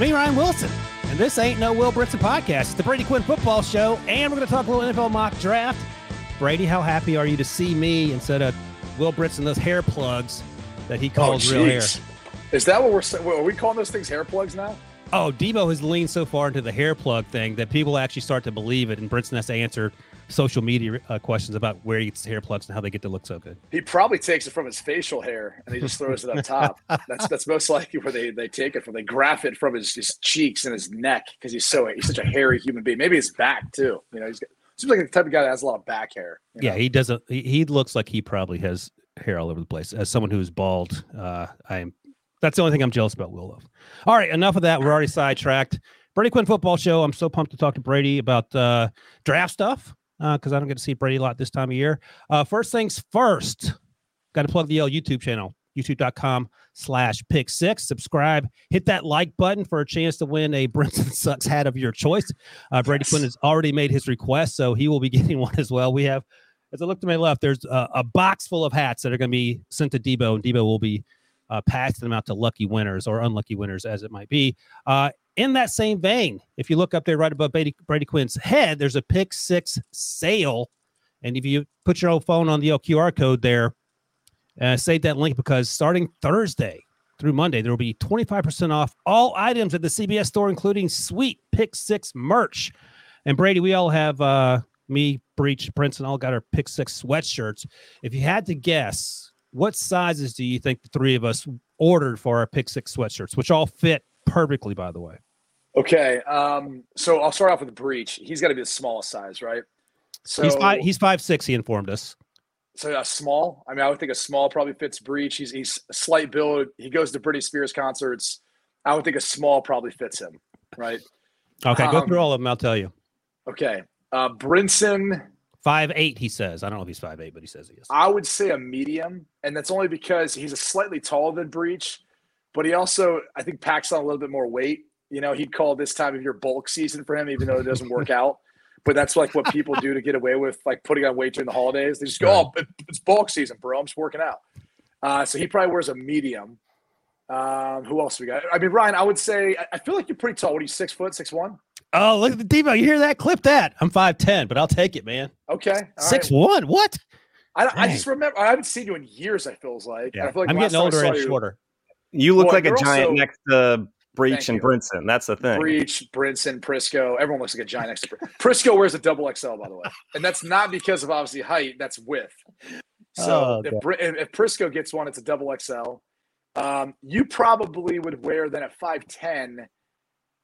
me, Ryan Wilson, and this ain't no Will Brinson podcast. It's the Brady Quinn Football Show, and we're going to talk a little NFL mock draft. Brady, how happy are you to see me instead of Will Brinson those hair plugs that he oh, calls oh, real hair? Is that what we're saying? Are we calling those things hair plugs now? Oh, Debo has leaned so far into the hair plug thing that people actually start to believe it, and Brinson has to answer social media uh, questions about where he gets hair plugs and how they get to look so good. He probably takes it from his facial hair and he just throws it up top. That's that's most likely where they, they take it from. They graph it from his, his cheeks and his neck because he's so he's such a hairy human being. Maybe his back too. You know, he's got, seems like the type of guy that has a lot of back hair. Yeah, know? he doesn't. He, he looks like he probably has hair all over the place. As someone who's bald, uh, I'm that's the only thing I'm jealous about Will Love. All right, enough of that. We're already sidetracked. Brady Quinn football show. I'm so pumped to talk to Brady about uh, draft stuff because uh, I don't get to see Brady a lot this time of year. Uh, first things first, got to plug the L YouTube channel, youtube.com slash pick six. Subscribe, hit that like button for a chance to win a Brinson Sucks hat of your choice. Uh, Brady yes. Quinn has already made his request, so he will be getting one as well. We have, as I look to my left, there's a, a box full of hats that are going to be sent to Debo, and Debo will be uh, passing them out to lucky winners or unlucky winners, as it might be. Uh, in that same vein, if you look up there right above Brady, Brady Quinn's head, there's a pick six sale. And if you put your old phone on the QR code there, uh, save that link because starting Thursday through Monday, there will be 25% off all items at the CBS store, including sweet pick six merch. And Brady, we all have uh, me, Breech, Prince, and all got our pick six sweatshirts. If you had to guess, what sizes do you think the three of us ordered for our pick six sweatshirts, which all fit perfectly, by the way? Okay. Um, so I'll start off with Breech. He's got to be the smallest size, right? So he's five, he's five six. He informed us. So a small. I mean, I would think a small probably fits Breech. He's he's a slight build. He goes to Britney Spears concerts. I would think a small probably fits him, right? Okay, um, go through all of them. I'll tell you. Okay. Uh, Brinson Five eight, he says. I don't know if he's five eight, but he says he is. I would say a medium, and that's only because he's a slightly taller than Breech, but he also I think packs on a little bit more weight. You know, he'd call this time of year bulk season for him, even though it doesn't work out. But that's like what people do to get away with like putting on weight during the holidays. They just go. "Oh, it's bulk season, bro. I'm just working out." Uh, so he probably wears a medium. Um, who else we got? I mean, Ryan, I would say I feel like you're pretty tall. What are you, six foot, six one? Oh, look at the Debo. You hear that? Clip that. I'm 5'10, but I'll take it, man. Okay. Six right. one. What? I, I, just remember I haven't seen you in years, I feels like. Yeah. I feel like I'm getting older and shorter. You look well, like a giant also, next to Breech and Brinson. That's the thing. Breech, Brinson, Prisco. Everyone looks like a giant next to Prisco wears a double XL, by the way. And that's not because of obviously height, that's width. So oh, if, if Prisco gets one, it's a double XL. Um, you probably would wear then at 5'10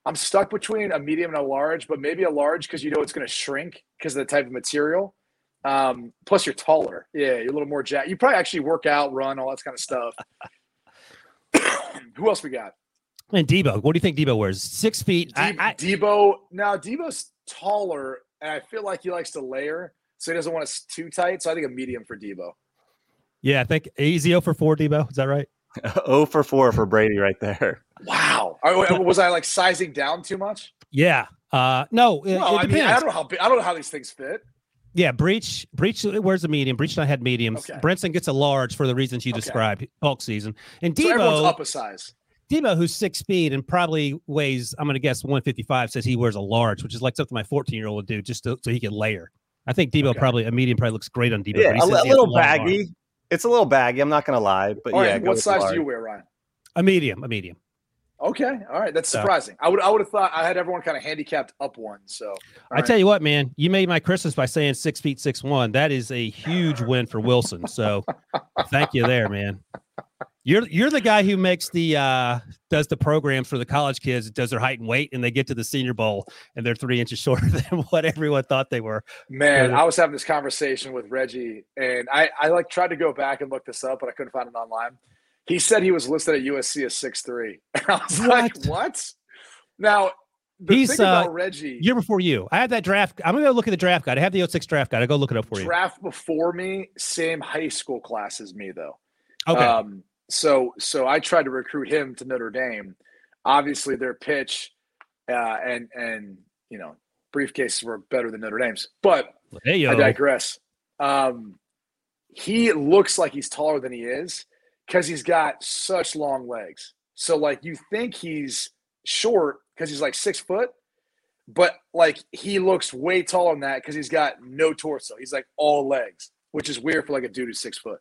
I'm stuck between a medium and a large, but maybe a large because you know it's going to shrink because of the type of material. Um, plus, you're taller. Yeah, you're a little more jack. You probably actually work out, run, all that kind of stuff. Who else we got? And Debo. What do you think Debo wears? Six feet. De- I, I... Debo. Now Debo's taller, and I feel like he likes to layer, so he doesn't want us too tight. So I think a medium for Debo. Yeah, I think easy 0 for four, Debo. Is that right? 0 for 4 for Brady right there. Wow. Was I like sizing down too much? Yeah. Uh, no. It, well, it I mean, I don't know how I don't know how these things fit. Yeah, Breech. Breech wears a medium. Breech and I had mediums. Okay. Brinson gets a large for the reasons you okay. described, bulk season. And Debo so up a size. Debo, who's six feet and probably weighs, I'm going to guess 155, says he wears a large, which is like something my 14 year old would do just to, so he can layer. I think Debo okay. probably a medium probably looks great on Debo. Yeah, a, a little baggy. Arm. It's a little baggy. I'm not going to lie, but All yeah. Right, what size do you wear, Ryan? A medium. A medium. Okay, all right, that's surprising. So, I would I would have thought I had everyone kind of handicapped up one. So I right. tell you what, man, you made my Christmas by saying six feet six one. That is a huge win for Wilson. So thank you there, man. You're you're the guy who makes the uh does the programs for the college kids, does their height and weight, and they get to the Senior Bowl and they're three inches shorter than what everyone thought they were. Man, I was having this conversation with Reggie, and I I like tried to go back and look this up, but I couldn't find it online. He said he was listed at USC as six three. I was what? like, what? Now the He's uh, Reggie year before you. I had that draft. I'm gonna go look at the draft guide. I have the 06 draft guide. I go look it up for draft you. Draft before me, same high school class as me though. Okay. Um, so so I tried to recruit him to Notre Dame. Obviously, their pitch uh, and and you know briefcases were better than Notre Dame's, but hey, I digress. Um, he looks like he's taller than he is because he's got such long legs. So like you think he's short because he's like six foot, but like he looks way taller than that because he's got no torso. He's like all legs, which is weird for like a dude who's six foot.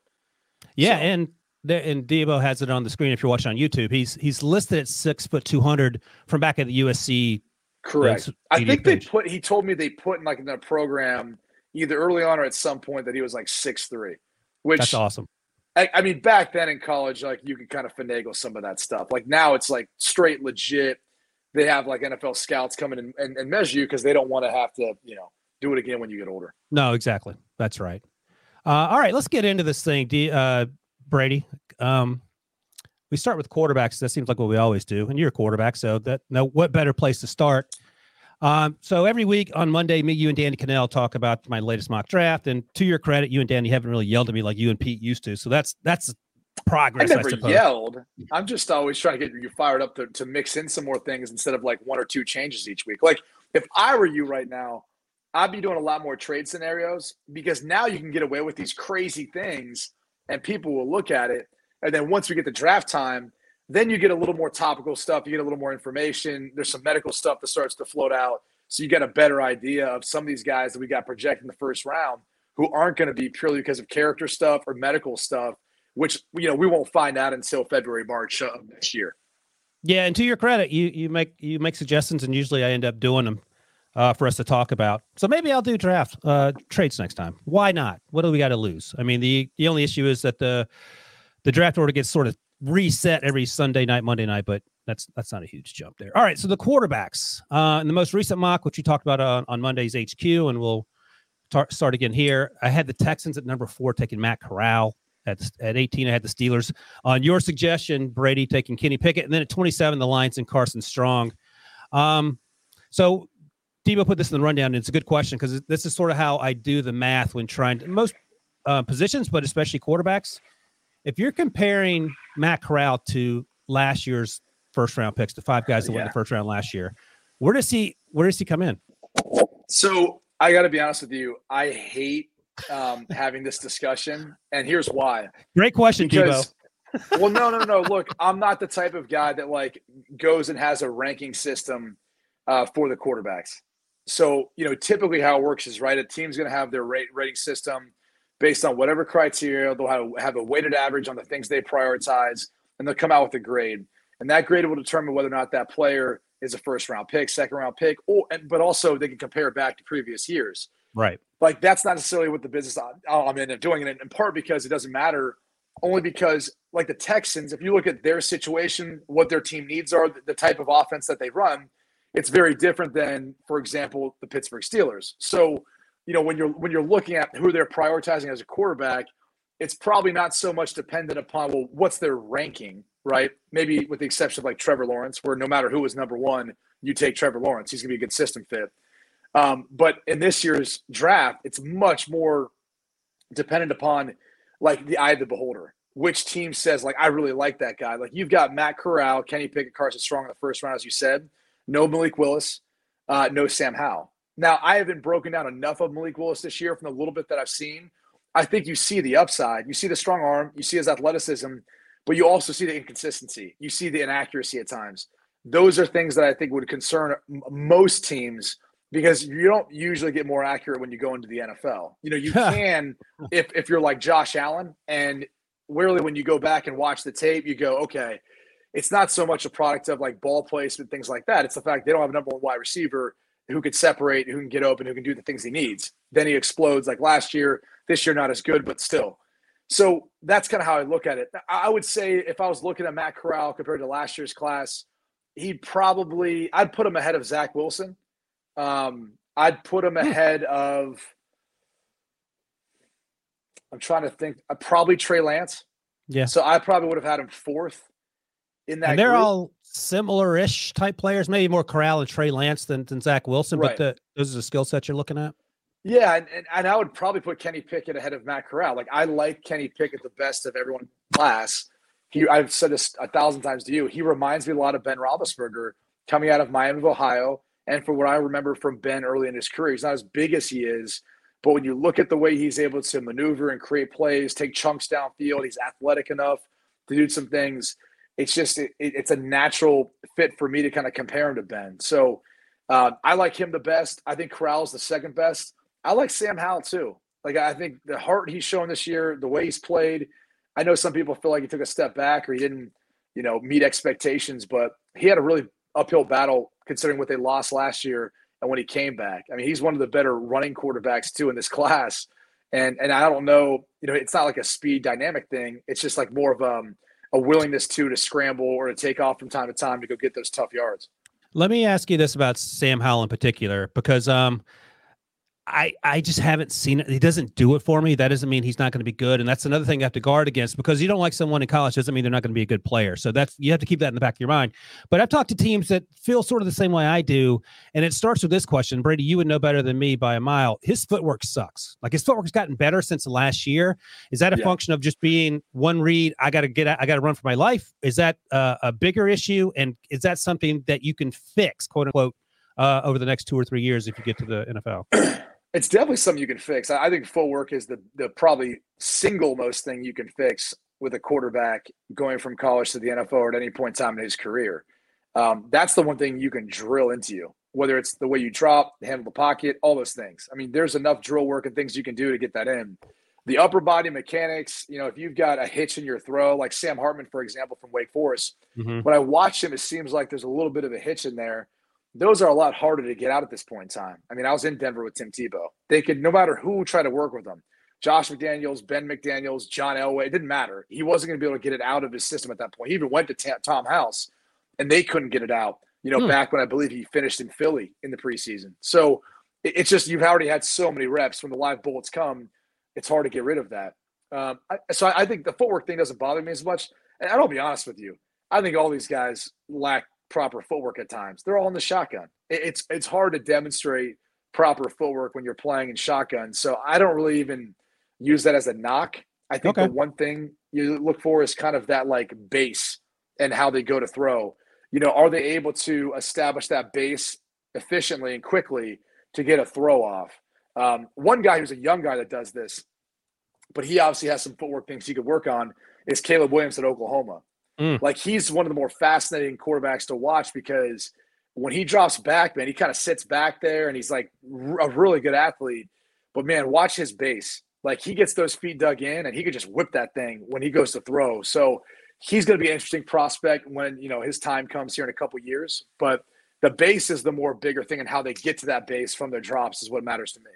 Yeah, so, and there, and Debo has it on the screen if you're watching on YouTube. He's he's listed at six foot two hundred from back at the USC. Correct. Uh, I think page. they put. He told me they put in like in the program either early on or at some point that he was like six three, which that's awesome. I, I mean, back then in college, like you could kind of finagle some of that stuff. Like now, it's like straight legit. They have like NFL scouts coming and, and, and measure you because they don't want to have to, you know, do it again when you get older. No, exactly. That's right. Uh, all right, let's get into this thing. D, uh, Brady. Um, we start with quarterbacks. That seems like what we always do, and you're a quarterback, so that no, what better place to start? Um, so every week on Monday, me, you, and Danny Kanell talk about my latest mock draft. And to your credit, you and Danny haven't really yelled at me like you and Pete used to. So that's that's progress. I never I yelled. I'm just always trying to get you fired up to, to mix in some more things instead of like one or two changes each week. Like if I were you right now, I'd be doing a lot more trade scenarios because now you can get away with these crazy things and people will look at it. And then once we get the draft time, then you get a little more topical stuff. You get a little more information. There's some medical stuff that starts to float out. So you get a better idea of some of these guys that we got projected in the first round who aren't going to be purely because of character stuff or medical stuff, which you know we won't find out until February, March of next year. Yeah, and to your credit, you you make you make suggestions, and usually I end up doing them uh, for us to talk about. So maybe I'll do draft uh, trades next time. Why not? What do we got to lose? I mean, the the only issue is that the the draft order gets sort of reset every Sunday night, Monday night, but that's that's not a huge jump there. All right, so the quarterbacks uh, in the most recent mock, which you talked about on, on Monday's HQ, and we'll tar- start again here. I had the Texans at number four, taking Matt Corral. At, at 18, I had the Steelers. On your suggestion, Brady taking Kenny Pickett, and then at 27, the Lions and Carson Strong. Um, so Debo put this in the rundown. And it's a good question because this is sort of how I do the math when trying to most uh, positions, but especially quarterbacks. If you're comparing Matt Corral to last year's first round picks, the five guys that yeah. went in the first round last year, where does he where does he come in? So I got to be honest with you. I hate um, having this discussion, and here's why. Great question, because, Debo. well, no, no, no. Look, I'm not the type of guy that like goes and has a ranking system uh, for the quarterbacks. So you know, typically how it works is right. A team's going to have their rate rating system based on whatever criteria. They'll have, have a weighted average on the things they prioritize, and they'll come out with a grade. And that grade will determine whether or not that player is a first round pick, second round pick, or but also they can compare it back to previous years. Right. Like that's not necessarily what the business uh, I'm in doing, and in part because it doesn't matter. Only because, like the Texans, if you look at their situation, what their team needs are, the type of offense that they run, it's very different than, for example, the Pittsburgh Steelers. So you know when you're when you're looking at who they're prioritizing as a quarterback it's probably not so much dependent upon well what's their ranking right? Maybe with the exception of like trevor lawrence where no matter who is number one you take trevor lawrence. He's going to be a good system fit. Um, but in this year's draft it's much more dependent upon like the eye of the beholder which team says like i really like that guy. Like you've got matt corral kenny pickett carson strong in the first round as you said. No malik willis uh, no sam howell now, I haven't broken down enough of Malik Willis this year from the little bit that I've seen. I think you see the upside. You see the strong arm, you see his athleticism, but you also see the inconsistency. You see the inaccuracy at times. Those are things that I think would concern most teams because you don't usually get more accurate when you go into the NFL. You know, you can if if you're like Josh Allen and really when you go back and watch the tape, you go, okay, it's not so much a product of like ball placement, things like that. It's the fact they don't have a number one wide receiver who could separate, who can get open, who can do the things he needs. Then he explodes like last year. This year, not as good, but still. So that's kind of how I look at it. I would say if I was looking at Matt Corral compared to last year's class, he'd probably I'd put him ahead of Zach Wilson. Um, I'd put him hmm. ahead of. I'm trying to think. Uh, probably Trey Lance. Yeah. So I probably would have had him fourth in that. And they're group. all similar-ish type players. Maybe more Corral and Trey Lance than, than Zach Wilson, right. but the, those are the skill sets you're looking at. Yeah, and, and, and, I would probably put Kenny Pickett ahead of Matt Corral. Like I like Kenny Pickett the best of everyone in class. He, I've said this a thousand times to you. He reminds me a lot of Ben Roethlisberger coming out of Miami of Ohio. And for what I remember from Ben early in his career, he's not as big as he is, but when you look at the way he's able to maneuver and create plays, take chunks downfield, he's athletic enough to do some things. It's just it, it's a natural fit for me to kind of compare him to Ben. So uh, I like him the best. I think Corral's the second best. I like Sam Howell too. Like I think the heart he's shown this year, the way he's played. I know some people feel like he took a step back or he didn't, you know, meet expectations, but he had a really uphill battle considering what they lost last year and when he came back. I mean, he's one of the better running quarterbacks too in this class. And and I don't know, you know, it's not like a speed dynamic thing. It's just like more of um, a willingness to to scramble or to take off from time to time to go get those tough yards. Let me ask you this about Sam Howell in particular, because um, I I just haven't seen it. He doesn't do it for me. That doesn't mean he's not going to be good, and that's another thing you have to guard against because you don't like someone in college doesn't mean they're not going to be a good player. So that's you have to keep that in the back of your mind. But I've talked to teams that feel sort of the same way I do, and it starts with this question. Brady, you would know better than me by a mile. His footwork sucks. Like his footwork's gotten better since last year. Is that a yeah. function of just being one read? I got to get. I got to run for my life. Is that uh, a bigger issue? And is that something that you can fix, quote unquote, uh, over the next two or three years if you get to the NFL? It's definitely something you can fix. I think footwork is the the probably single most thing you can fix with a quarterback going from college to the NFL or at any point in time in his career. Um, that's the one thing you can drill into you, whether it's the way you drop, handle the pocket, all those things. I mean, there's enough drill work and things you can do to get that in. The upper body mechanics, you know, if you've got a hitch in your throw, like Sam Hartman, for example, from Wake Forest, mm-hmm. when I watch him, it seems like there's a little bit of a hitch in there those are a lot harder to get out at this point in time. I mean, I was in Denver with Tim Tebow. They could, no matter who tried to work with them, Josh McDaniels, Ben McDaniels, John Elway, it didn't matter. He wasn't going to be able to get it out of his system at that point. He even went to Tom House and they couldn't get it out, you know, hmm. back when I believe he finished in Philly in the preseason. So it's just, you've already had so many reps when the live bullets come, it's hard to get rid of that. Um, I, so I, I think the footwork thing doesn't bother me as much. And I'll be honest with you. I think all these guys lack proper footwork at times. They're all in the shotgun. It's it's hard to demonstrate proper footwork when you're playing in shotgun. So I don't really even use that as a knock. I think okay. the one thing you look for is kind of that like base and how they go to throw. You know, are they able to establish that base efficiently and quickly to get a throw off? Um, one guy who's a young guy that does this, but he obviously has some footwork things he could work on is Caleb Williams at Oklahoma. Mm. Like he's one of the more fascinating quarterbacks to watch because when he drops back, man, he kind of sits back there and he's like a really good athlete. But man, watch his base. Like he gets those feet dug in and he could just whip that thing when he goes to throw. So he's going to be an interesting prospect when, you know, his time comes here in a couple years. But the base is the more bigger thing and how they get to that base from their drops is what matters to me.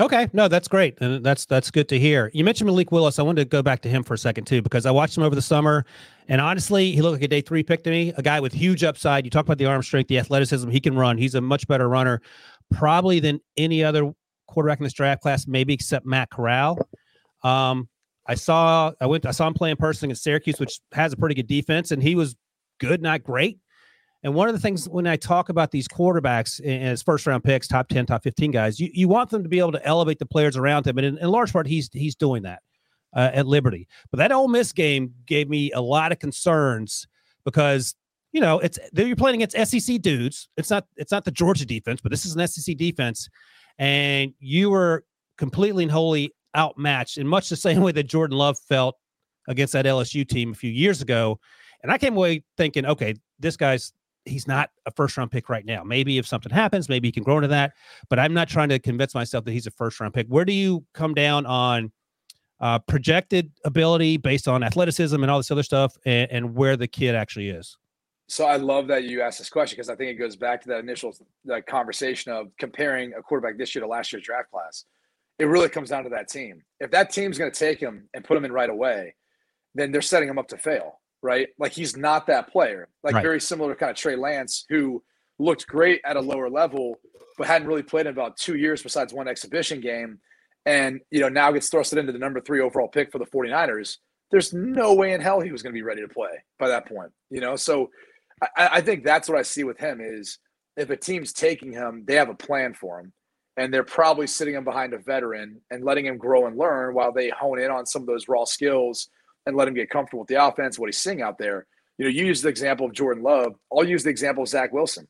Okay, no, that's great, and that's that's good to hear. You mentioned Malik Willis. I wanted to go back to him for a second too, because I watched him over the summer, and honestly, he looked like a day three pick to me. A guy with huge upside. You talk about the arm strength, the athleticism. He can run. He's a much better runner, probably than any other quarterback in this draft class, maybe except Matt Corral. Um, I saw I went I saw him play in person against Syracuse, which has a pretty good defense, and he was good, not great. And one of the things when I talk about these quarterbacks as first round picks, top 10, top 15 guys, you, you want them to be able to elevate the players around him. And in, in large part, he's he's doing that uh, at Liberty. But that Ole Miss game gave me a lot of concerns because you know it's you're playing against SEC dudes. It's not it's not the Georgia defense, but this is an SEC defense, and you were completely and wholly outmatched in much the same way that Jordan Love felt against that LSU team a few years ago. And I came away thinking, okay, this guy's he's not a first round pick right now. Maybe if something happens, maybe he can grow into that. But I'm not trying to convince myself that he's a first round pick. Where do you come down on uh, projected ability based on athleticism and all this other stuff, and, and, where the kid actually is? So I love that you asked this question because I think it goes back to that initial that conversation of comparing a quarterback this year to last year's draft class. it really comes down to that team. If that team's going to take him and put him in right away, then they're setting him up to fail, right? Like he's not that player. Like right. very similar to kind of Trey Lance, who looked great at a lower level, but hadn't really played in about two years besides one exhibition game. And, you know, now gets thrusted into the number three overall pick for the 49ers. There's no way in hell he was going to be ready to play by that point, you know? So I, I think that's what I see with him is if a team's taking him, they have a plan for him and they're probably sitting him behind a veteran and letting him grow and learn while they hone in on some of those raw skills and let him get comfortable with the offense, what he's seeing out there. You know, you use the example of Jordan Love. I'll use the example of Zach Wilson.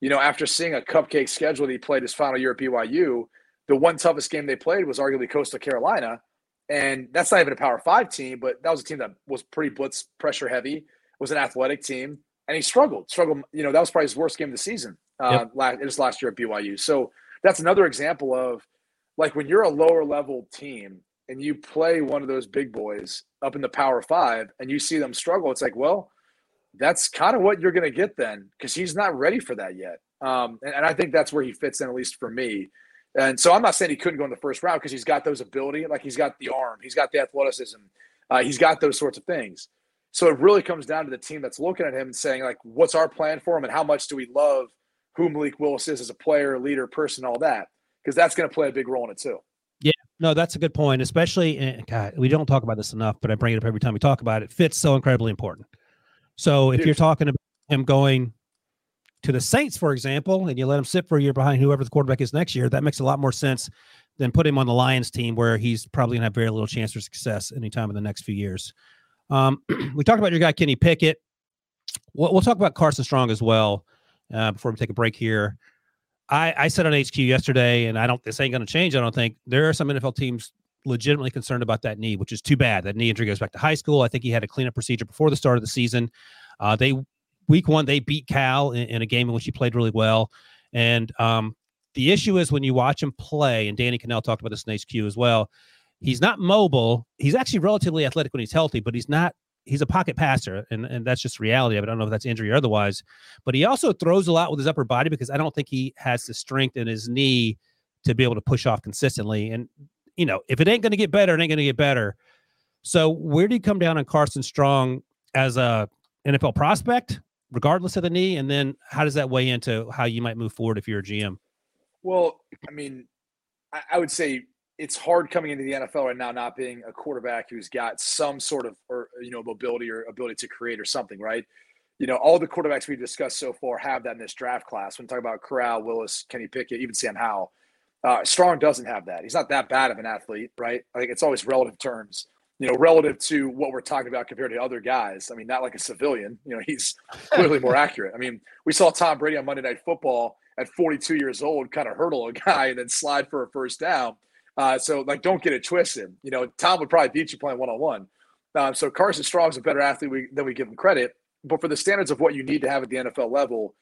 You know, after seeing a cupcake schedule that he played his final year at BYU, the one toughest game they played was arguably Coastal Carolina. And that's not even a power five team, but that was a team that was pretty blitz pressure heavy, was an athletic team. And he struggled, struggled. You know, that was probably his worst game of the season uh, yep. last, his last year at BYU. So that's another example of like when you're a lower level team and you play one of those big boys up in the power five and you see them struggle, it's like, well, that's kind of what you're going to get then because he's not ready for that yet. Um, and, and, I think that's where he fits in, at least for me. And so I'm not saying he couldn't go in the first round because he's got those ability, like he's got the arm, he's got the athleticism, uh, he's got those sorts of things. So it really comes down to the team that's looking at him and saying, like, what's our plan for him and how much do we love who Malik Willis is as a player, leader, person, all that, because that's going to play a big role in it too. No, that's a good point. Especially, in, God, we don't talk about this enough, but I bring it up every time we talk about it. Fit's so incredibly important. So if Dude. you're talking about him going to the Saints, for example, and you let him sit for a year behind whoever the quarterback is next year, that makes a lot more sense than put him on the Lions team where he's probably going to have very little chance for success anytime in the next few years. Um, we talked about your guy Kenny Pickett. We'll, we'll talk about Carson Strong as well uh, before we take a break here. I, I said on HQ yesterday, and I don't. This ain't going to change. I don't think there are some NFL teams legitimately concerned about that knee, which is too bad. That knee injury goes back to high school. I think he had a cleanup procedure before the start of the season. Uh, they week one they beat Cal in, in, a game in which he played really well, and um, the issue is when you watch him play, and Danny Kanell talked about this in HQ as well. He's not mobile. He's actually relatively athletic when he's healthy, but he's not he's a pocket passer, and, and that's just reality of it. I don't know if that's injury or otherwise, but he also throws a lot with his upper body because I don't think he has the strength in his knee to be able to push off consistently. And you know, if it ain't going to get better, it ain't going to get better. So where do you come down on Carson Strong as a NFL prospect, regardless of the knee, and then how does that weigh into how you might move forward if you're a GM? Well, I mean, I, I would say it's hard coming into the NFL right now, not being a quarterback who's got some sort of, or you know, mobility or ability to create or something, right? You know, all the quarterbacks we've discussed so far have that in this draft class. When we talk about Corral, Willis, Kenny Pickett, even Sam Howell, uh, Strong doesn't have that. He's not that bad of an athlete, right? Think it's always relative terms. You know, relative to what we're talking about compared to other guys. I mean, not like a civilian. You know, he's clearly more accurate. I mean, we saw Tom Brady on Monday Night Football at 42 years old kind of hurdle a guy and then slide for a first down uh, so like, don't get it twisted. You know, Tom would probably beat you playing one on one. So Carson Strong's a better athlete we, than we give him credit. But for the standards of what you need to have at the NFL level,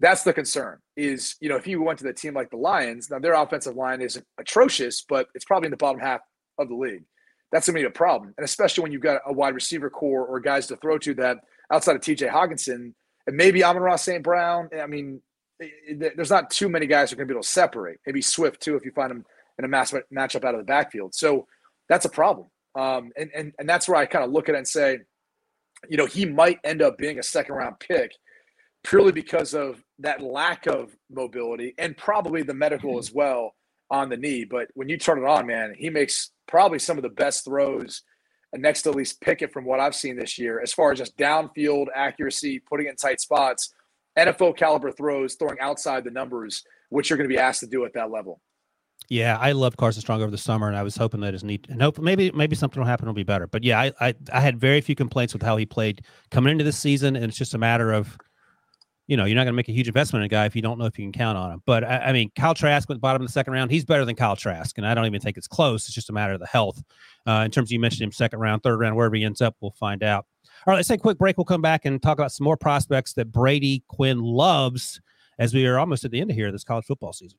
that's the concern. Is you know if you went to the team like the Lions, now their offensive line is atrocious, but it's probably in the bottom half of the league. That's gonna be a problem, and especially when you've got a wide receiver core or guys to throw to that outside of T.J. Hockenson and maybe Amon-Ra St. Brown. I mean, eh, eh, there's not too many guys who are going to be able to separate. Maybe Swift too, if you find him in a match matchup out of the backfield. So that's a problem. Um, and, and, and that's where I kind of look at it and say, you know, he might end up being a second round pick purely because of that lack of mobility and probably the medical as well on the knee. But when you turn it on, man, he makes probably some of the best throws next to at least Pickett from what I've seen this year, as far as just downfield accuracy, putting in tight spots, NFL caliber throws, throwing outside the numbers, which you're going to be asked to do at that level. Yeah, I loved Carson Strong over the summer, and I was hoping that his knee and hope maybe maybe something will happen. Will be better. But yeah, I, I I had very few complaints with how he played coming into this season, and it's just a matter of, you know, you're not going to make a huge investment in a guy if you don't know if you can count on him. But I, I mean, Kyle Trask went bottom of the second round. He's better than Kyle Trask, and I don't even think it's close. It's just a matter of the health. Uh, in terms of you mentioned him second round, third round, wherever he ends up, we'll find out. All right, let's take a quick break. We'll come back and talk about some more prospects that Brady Quinn loves as we are almost at the end of here this college football season.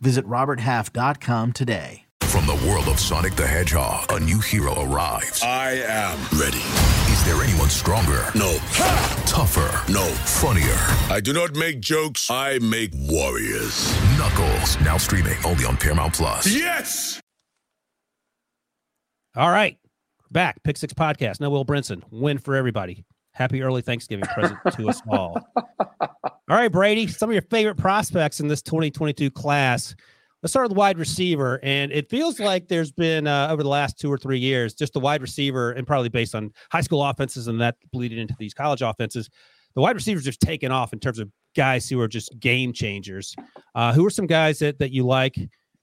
Visit RobertHalf.com today. From the world of Sonic the Hedgehog, a new hero arrives. I am ready. Is there anyone stronger? No. Ha! Tougher? No. Funnier? I do not make jokes, I make warriors. Knuckles, now streaming only on Paramount Plus. Yes! All right. Back. Pick Six Podcast. Now, Will Brinson. Win for everybody. Happy early Thanksgiving present to us all. All right, Brady. Some of your favorite prospects in this 2022 class. Let's start with wide receiver. And it feels like there's been uh, over the last two or three years, just the wide receiver, and probably based on high school offenses and that bleeding into these college offenses, the wide receivers just taken off in terms of guys who are just game changers. Uh, who are some guys that that you like?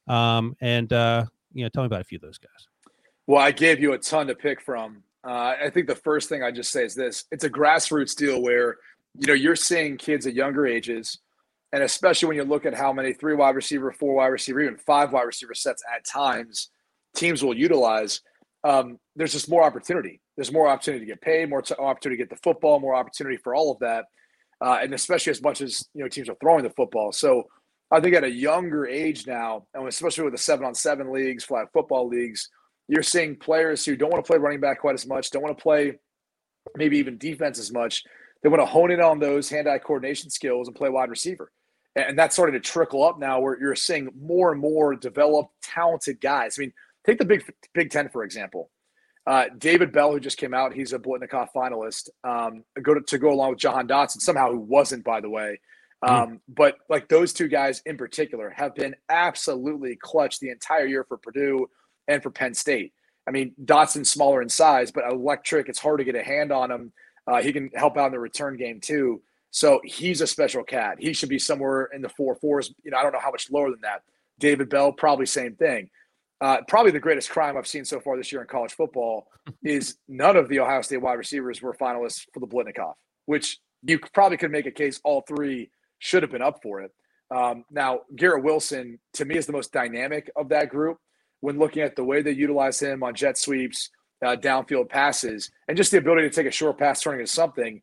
Um, and uh, you know, tell me about a few of those guys. Well, I gave you a ton to pick from. Uh, I think the first thing I just say is this: it's a grassroots deal where you know you're seeing kids at younger ages and especially when you look at how many three wide receiver, four wide receiver, even five wide receiver sets at times teams will utilize, um, there's just more opportunity. There's more opportunity to get paid, more t- opportunity to get the football, more opportunity for all of that, uh, and especially as much as you know teams are throwing the football. So I think at a younger age now, and especially with the seven on seven leagues, flag football leagues, you're seeing players who don't want to play running back quite as much, don't want to play maybe even defense as much. They want to hone in on those hand-eye coordination skills and play wide receiver and that's starting to trickle up now where you're seeing more and more developed, talented guys. I mean, take the Big Big Ten for example. Uh, David Bell, who just came out, he's a Biletnikoff finalist. Um, go to, to, go along with Jahan Dotson, somehow who wasn't, by the way. Hmm. Um, mm. But like those two guys in particular have been absolutely clutch the entire year for Purdue and for Penn State. I mean, Dotson's smaller in size, but electric. It's hard to get a hand on him. Uh, he can help out in the return game too. So he's a special cat. He should be somewhere in the four fours. You know, I don't know how much lower than that. David Bell, probably same thing. Uh, probably the greatest crime I've seen so far this year in college football is none of the Ohio State wide receivers were finalists for the Biletnikoff, which you probably could make a case all three should have been up for it. Um, now, Garrett Wilson, to me, is the most dynamic of that group when looking at the way they utilize him on jet sweeps, uh, downfield passes, and just the ability to take a short pass turning into something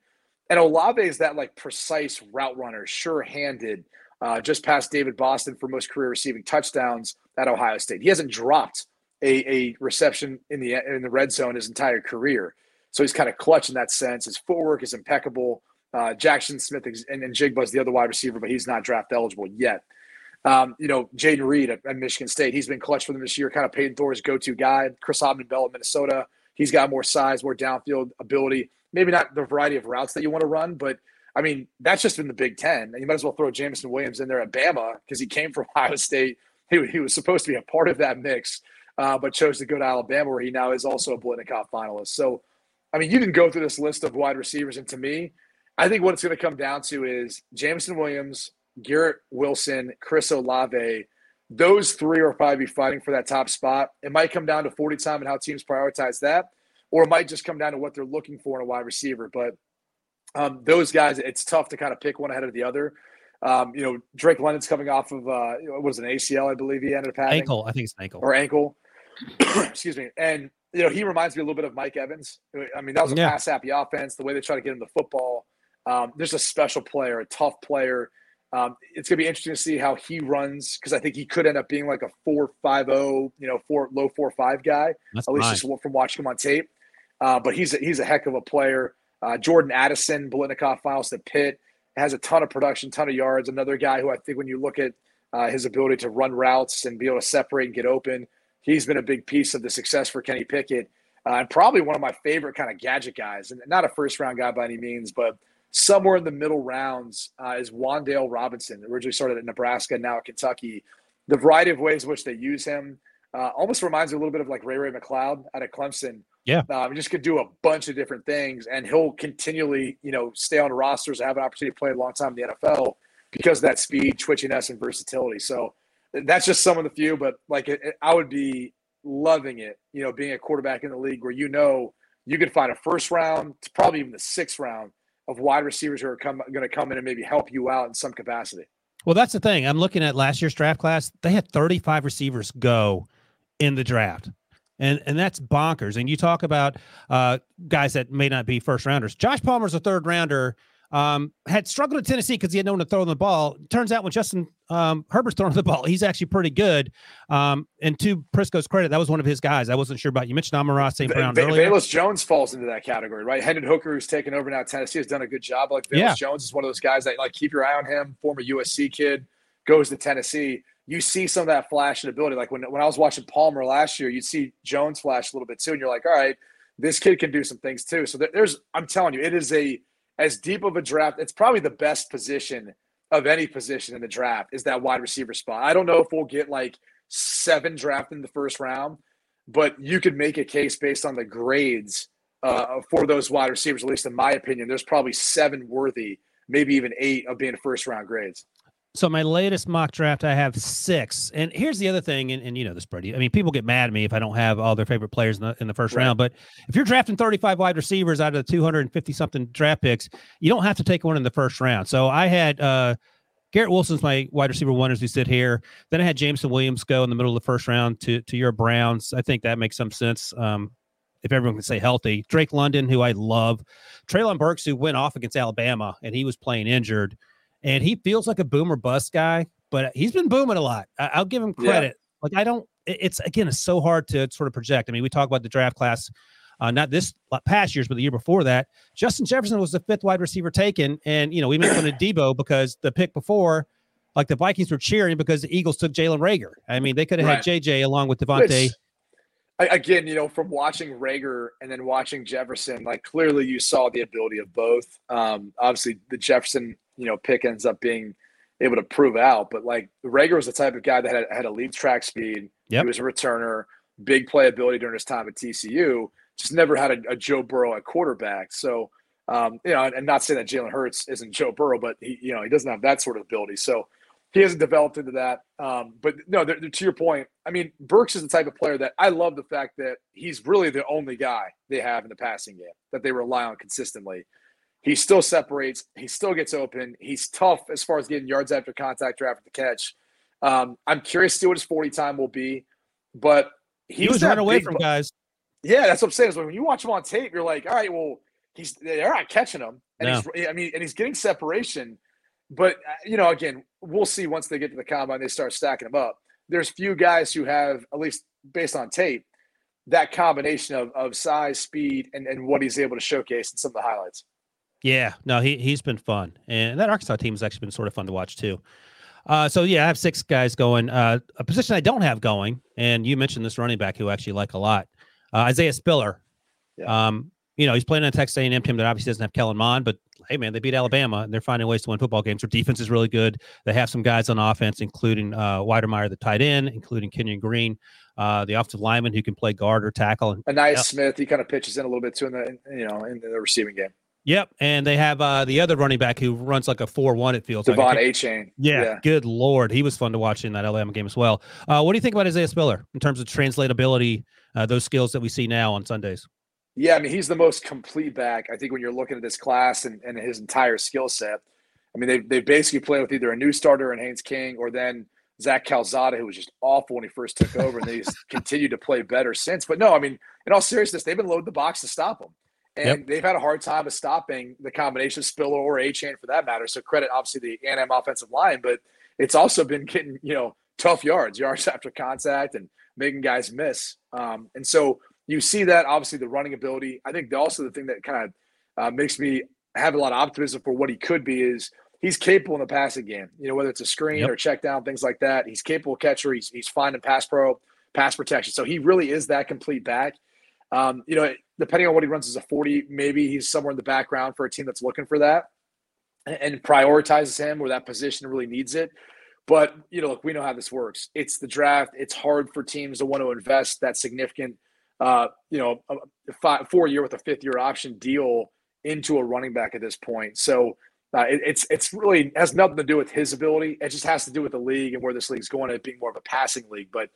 and Olave is that like precise route runner, sure-handed, uh, just past David Boston for most career receiving touchdowns at Ohio State. He hasn't dropped a, a reception in the in the red zone his entire career, so he's kind of clutch in that sense. His footwork is impeccable. Uh, Jaxon Smith and, and Njigba's the other wide receiver, but he's not draft eligible yet. Um, you know, Jayden Reed at, at, Michigan State, he's been clutch for them this year, kind of Payton Thorne's go-to guy. Chris Autman-Bell at Minnesota, he's got more size, more downfield ability maybe not the variety of routes that you want to run, but I mean, that's just in the Big Ten. And you might as well throw Jameson Williams in there at Bama because he came from Ohio State. He, he was supposed to be a part of that mix, uh, but chose to go to Alabama, where he now is also a Biletnikoff finalist. So, I mean, you can go through this list of wide receivers, and to me, I think what it's going to come down to is Jameson Williams, Garrett Wilson, Chris Olave. Those three are probably fighting for that top spot. It might come down to 40 time and how teams prioritize that or it might just come down to what they're looking for in a wide receiver. But um, those guys, it's tough to kind of pick one ahead of the other. Um, you know, Drake London's coming off of uh, was an ACL, I believe he ended up having ankle. I think it's ankle or ankle. Excuse me. And you know, he reminds me a little bit of Mike Evans. I mean, that was a yeah. pass happy offense. The way they try to get him the football. Um, there's a special player, a tough player. Um, it's gonna be interesting to see how he runs because I think he could end up being like a four five zero, you know, four low four five guy. That's at least just from watching him on tape. Uh, but he's a, he's a heck of a player. Uh, Jordan Addison, Biletnikoff files to Pitt, has a ton of production, ton of yards. Another guy who I think when you look at uh, his ability to run routes and be able to separate and get open, he's been a big piece of the success for Kenny Pickett. Uh, and probably one of my favorite kind of gadget guys, and not a first round guy by any means, but somewhere in the middle rounds uh, is Wan'Dale Robinson, originally started at Nebraska, now at Kentucky. The variety of ways in which they use him uh, almost reminds me a little bit of like Ray Ray McCloud out of Clemson, yeah, um, just could do a bunch of different things, and he'll continually, you know, stay on rosters, have an opportunity to play a long time in the NFL because of that speed, twitchiness, and versatility. So that's just some of the few, but like it, it, I would be loving it, you know, being a quarterback in the league where you know you could find a first round, probably even the sixth round of wide receivers who are come, going to come in and maybe help you out in some capacity. Well, that's the thing. I'm looking at last year's draft class. They had 35 receivers go in the draft. And and that's bonkers. And you talk about uh, guys that may not be first rounders. Josh Palmer's a third rounder um, had struggled at Tennessee because he had no one to throw the ball. Turns out when Justin um, Herbert's throwing the ball, he's actually pretty good. Um, and to Prisco's credit, that was one of his guys. I wasn't sure about. You mentioned Amon-Ra St. Brown v- earlier. Velus Jones falls into that category, right? Hendon Hooker, who's taken over now Tennessee, has done a good job. Like Velus yeah. Jones is one of those guys that like keep your eye on him. Former USC kid goes to Tennessee. You see some of that flash and ability. Like when when I was watching Palmer last year, you'd see Jones flash a little bit too, and you're like, all right, this kid can do some things too. So there's, I'm telling you, it is a as deep of a draft. It's probably the best position of any position in the draft is that wide receiver spot. I don't know if we'll get like seven drafted in the first round, but you could make a case based on the grades uh, for those wide receivers. At least in my opinion, there's probably seven worthy, maybe even eight of being first round grades. So my latest mock draft, I have six. And here's the other thing, and, and you know this, Brady. I mean, people get mad at me if I don't have all their favorite players in the, in the first right. round. But if you're drafting 35 wide receivers out of the 250 something draft picks, you don't have to take one in the first round. So I had uh, Garrett Wilson's my wide receiver one as we sit here. Then I had Jameson Williams go in the middle of the first round to to your Browns. I think that makes some sense. Um, if everyone can stay healthy, Drake London, who I love, Treylon Burks, who went off against Alabama and he was playing injured and he feels like a boomer bust guy, but he's been booming a lot. I, will give him credit. Yeah. Like I don't. It's again, it's so hard to sort of project. I mean, we talk about the draft class, uh, not this past years, but the year before that. Justin Jefferson was the fifth wide receiver taken, and you know we mentioned Debo because the pick before, like the Vikings were cheering because the Eagles took Jalen Reagor. I mean, they could have right. had JJ along with Davante. Again, you know, from watching Reagor and then watching Jefferson, like clearly you saw the ability of both. Um, obviously, the Jefferson you know pick ends up being able to prove out. But like Reagor was the type of guy that had, had elite track speed. Yep. He was a returner, big playability during his time at TCU. Just never had a, a Joe Burrow at quarterback. So um, you know, and, and not saying that Jalen Hurts isn't Joe Burrow, but he you know he doesn't have that sort of ability. So he hasn't developed into that. Um, but no, they're, they're, to your point, I mean, Burks is the type of player that I love the fact that he's really the only guy they have in the passing game that they rely on consistently. He still separates. He still gets open. He's tough as far as getting yards after contact or after the catch. Um, I'm curious to see what his 40 time will be, but he was running away from guys. Yeah, that's what I'm saying. Is when you watch him on tape, you're like, all right, well, he's they're not catching him, and no. he's I mean, and he's getting separation. But uh, you know, again, we'll see once they get to the combine, they start stacking them up. There's few guys who have, at least based on tape, that combination of, of size, speed, and, and what he's able to showcase in some of the highlights. Yeah, no, he he's been fun, and that Arkansas team has actually been sort of fun to watch too. Uh, so yeah, I have six guys going. Uh, a position I don't have going, and you mentioned this running back who I actually like a lot, uh, Isaiah Spiller. Yeah. Um, you know, he's playing on a Texas A&M team that obviously doesn't have Kellen Mond, but hey, man, they beat Alabama and they're finding ways to win football games. Their defense is really good. They have some guys on offense, including uh, Wydermyer, the tight end, including Kenyon Green, uh, the offensive lineman who can play guard or tackle. And Ainias Smith, he kind of pitches in a little bit too in the you know in the receiving game. Yep, and they have uh, the other running back who runs like a four-one. It feels De'Von like. Achane. Yeah, yeah, good lord, he was fun to watch in that Alabama game as well. Uh, what do you think about Isaiah Spiller in terms of translatability, uh, those skills that we see now on Sundays? Yeah, I mean he's the most complete back. I think when you're looking at this class and, and his entire skill set, I mean they they basically play with either a new starter in Haynes King or then Zach Calzada, who was just awful when he first took over, and he's continued to play better since. But no, I mean in all seriousness, they've been loading the box to stop him. And yep. they've had a hard time of stopping the combination of Spiller or Achane for that matter. So credit obviously the A&M offensive line, but it's also been getting, you know, tough yards, yards after contact and making guys miss. Um, and so you see that obviously the running ability. I think also the thing that kind of uh, makes me have a lot of optimism for what he could be is he's capable in the passing game. You know, whether it's a screen yep. or check down, things like that. He's capable catcher. He's he's fine in pass pro, pass protection. So he really is that complete back. Um, you know, depending on what he runs as a 40, maybe he's somewhere in the background for a team that's looking for that and, prioritizes him where that position really needs it. But, you know, look, we know how this works. It's the draft. It's hard for teams to want to invest that significant, uh, you know, five, four year with a fifth year option deal into a running back at this point. So uh, it, it's it's really has nothing to do with his ability. It just has to do with the league and where this league's going at being more of a passing league. But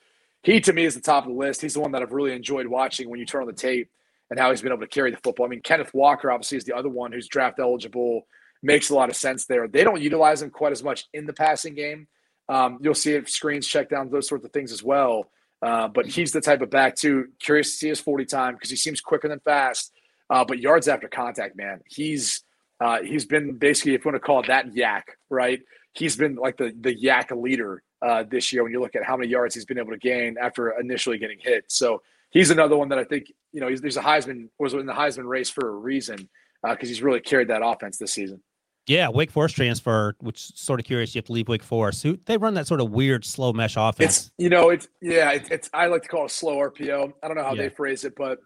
he to me is the top of the list. He's the one that I've really enjoyed watching when you turn on the tape and how he's been able to carry the football. I mean, Kenneth Walker obviously is the other one who's draft eligible makes a lot of sense there. They don't utilize him quite as much in the passing game. Um, you'll see it screens, check down, those sorts of things as well. Uh, but he's the type of back too. Curious to see his 40 time because he seems quicker than fast. Uh, but yards after contact, man, he's uh, he's been basically, if you want to call it that, YAC, right? He's been like the the YAC leader uh, this year when you look at how many yards he's been able to gain after initially getting hit. So he's another one that I think you know he's, there's a Heisman was in the Heisman race for a reason because uh, he's really carried that offense this season. Yeah, Wake Forest transfer, which sort of curious. You have to leave Wake Forest. Who they run that sort of weird slow mesh offense. It's you know it's yeah it's, it's I like to call it slow RPO. I don't know how yeah. they phrase it, but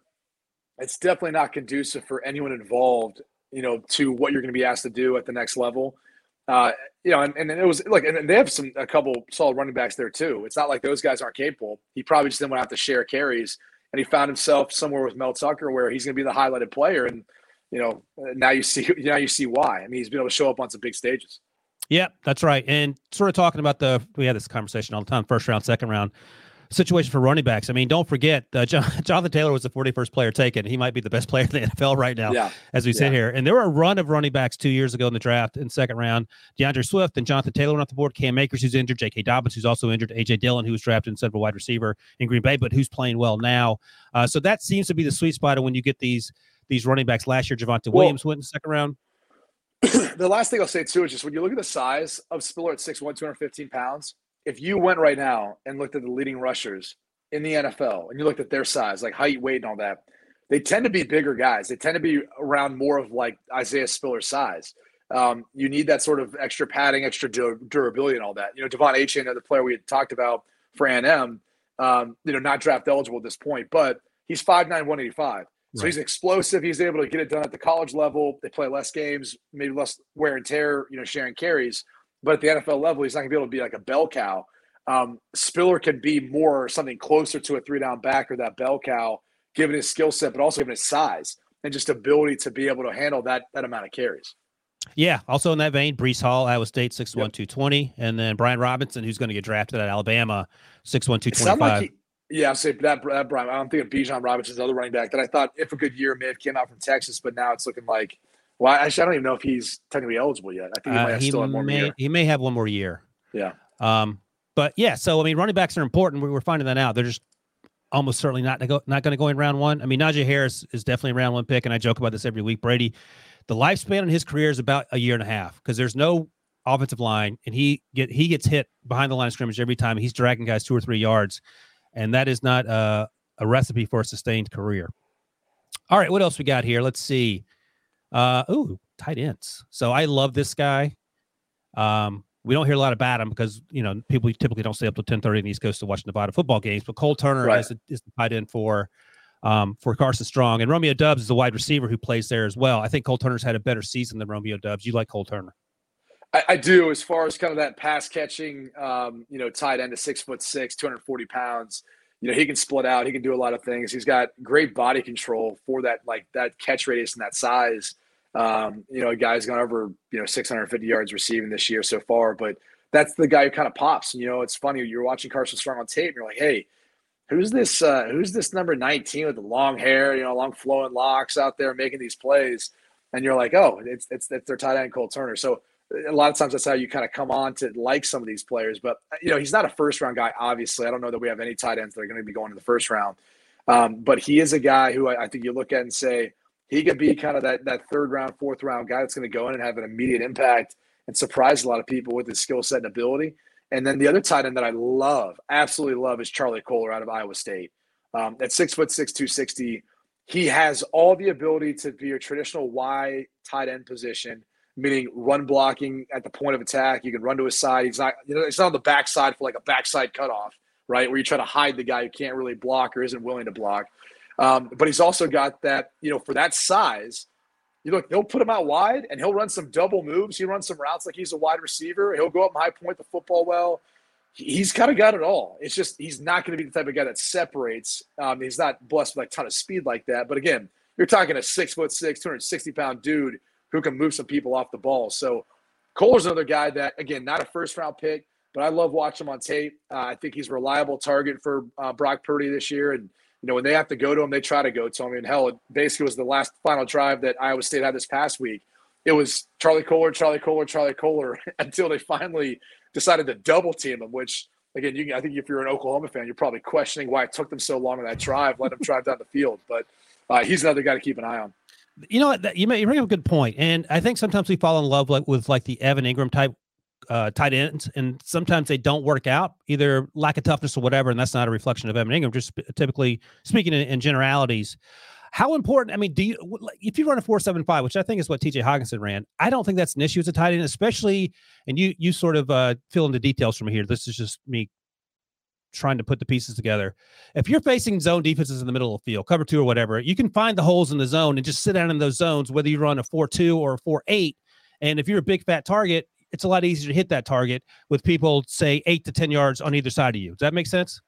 it's definitely not conducive for anyone involved. You know to what you're going to be asked to do at the next level. Uh, you know, and, and it was like, and they have some a couple solid running backs there too. It's not like those guys aren't capable. He probably just didn't want to have to share carries, and he found himself somewhere with Mel Tucker where he's going to be the highlighted player. And you know, now you see now you see why. I mean, he's been able to show up on some big stages. Yeah, that's right. And sort of talking about the we had this conversation all the time, first round, second round situation for running backs. I mean, don't forget, uh, John, Jonathan Taylor was the 41st player taken. He might be the best player in the NFL right now yeah. as we sit yeah. here. And there were a run of running backs two years ago in the draft in second round. DeAndre Swift and Jonathan Taylor went off the board. Cam Akers, who's injured. J.K. Dobbins, who's also injured. A.J. Dillon, who was drafted in central wide receiver in Green Bay, but who's playing well now. Uh, so that seems to be the sweet spot of when you get these these running backs. Last year, Javonte well, Williams went in the second round. the last thing I'll say too is just when you look at the size of Spiller at 6'1", 215 pounds, if you went right now and looked at the leading rushers in the NFL and you looked at their size, like height, weight, and all that, they tend to be bigger guys. They tend to be around more of like Isaiah Spiller's size. Um, you need that sort of extra padding, extra dur- durability, and all that. You know, De'Von Achane, the player we had talked about for A&M, um, you know, not draft eligible at this point, but he's 5'9", 185. So right. he's explosive. He's able to get it done at the college level. They play less games, maybe less wear and tear, you know, sharing carries. But at the NFL level, he's not going to be able to be like a bell cow. Um, Spiller can be more something closer to a three down back or that bell cow, given his skill set, but also given his size and just ability to be able to handle that that amount of carries. Yeah. Also in that vein, Breece Hall, Iowa State, 6'1, yep. 220. And then Brian Robinson, who's going to get drafted at Alabama, 6'1, 225. Yeah, I'll say that, that Brian. I'm thinking of Bijan Robinson's other running back that I thought, if a good year, may have came out from Texas, but now it's looking like, well, actually, I don't even know if he's technically eligible yet. I think he uh, might have he still have one may, more year. He may have one more year. Yeah. Um, but yeah, so I mean, running backs are important. We're finding that out. They're just almost certainly not go, not going to go in round one. I mean, Najee Harris is definitely a round one pick, and I joke about this every week. Brady, the lifespan in his career is about a year and a half because there's no offensive line, and he get he gets hit behind the line of scrimmage every time. He's dragging guys two or three yards, and that is not a, a recipe for a sustained career. All right, what else we got here? Let's see. Uh, ooh, tight ends. So I love this guy. Um, we don't hear a lot about him because you know people typically don't stay up till ten thirty in the East Coast to watch Nevada football games. But Cole Turner right. is, a, is the tight end for um, for Carson Strong, and Romeo Doubs is the wide receiver who plays there as well. I think Cole Turner's had a better season than Romeo Doubs. You like Cole Turner? I, I do, as far as kind of that pass catching, um, you know, tight end to six foot six, two hundred forty pounds. You know, he can split out. He can do a lot of things. He's got great body control for that, like that catch radius and that size. Um, you know, a guy's gone over, you know, 650 yards receiving this year so far, but that's the guy who kind of pops. You know, it's funny. You're watching Carson Strong on tape and you're like, hey, who's this, uh, who's this number 19 with the long hair, you know, long flowing locks out there making these plays? And you're like, oh, it's, it's, it's their tight end, Cole Turner. So a lot of times that's how you kind of come on to like some of these players. But, you know, he's not a first round guy, obviously. I don't know that we have any tight ends that are going to be going in the first round. Um, but he is a guy who I, I think you look at and say, he could be kind of that that third round, fourth round guy that's going to go in and have an immediate impact and surprise a lot of people with his skill set and ability. And then the other tight end that I love, absolutely love, is Charlie Kolar out of Iowa State. Um, at six foot six, two sixty, he has all the ability to be a traditional Y tight end position, meaning run blocking at the point of attack. You can run to his side. He's not, you know, it's not on the backside for like a backside cutoff, right? Where you try to hide the guy who can't really block or isn't willing to block. Um, but he's also got that, you know, for that size, you look, he'll put him out wide and he'll run some double moves. He runs some routes like he's a wide receiver. He'll go up and high point the football well. He's kind of got it all. It's just he's not going to be the type of guy that separates. Um, he's not blessed with a ton of speed like that. But again, you're talking a six foot six, 260 pound dude who can move some people off the ball. So Kolar's another guy that, again, not a first round pick, but I love watching him on tape. Uh, I think he's a reliable target for uh, Brock Purdy this year. And you know, when they have to go to him, they try to go to him. And hell, it basically was the last final drive that Iowa State had this past week. it was Charlie Kolar, Charlie Kolar, Charlie Kolar until they finally decided to double team him, which again, you, I think if you're an Oklahoma fan, you're probably questioning why it took them so long in that drive, let him drive down the field. But uh, he's another guy to keep an eye on. You know what? You, you bring up a good point, and I think sometimes we fall in love like with like the Evan Engram type uh, tight ends, and sometimes they don't work out, either lack of toughness or whatever, and that's not a reflection of Evan Engram. Just typically speaking in, in generalities, how important? I mean, do you if you run a four seven five, which I think is what T.J. Hockenson ran? I don't think that's an issue as a tight end, especially. And you you sort of uh, fill in the details from here. This is just me trying to put the pieces together. If you're facing zone defenses in the middle of the field, cover two or whatever, you can find the holes in the zone and just sit down in those zones, whether you run a four two or a four eight. And if you're a big fat target, it's a lot easier to hit that target with people say eight to ten yards on either side of you. Does that make sense?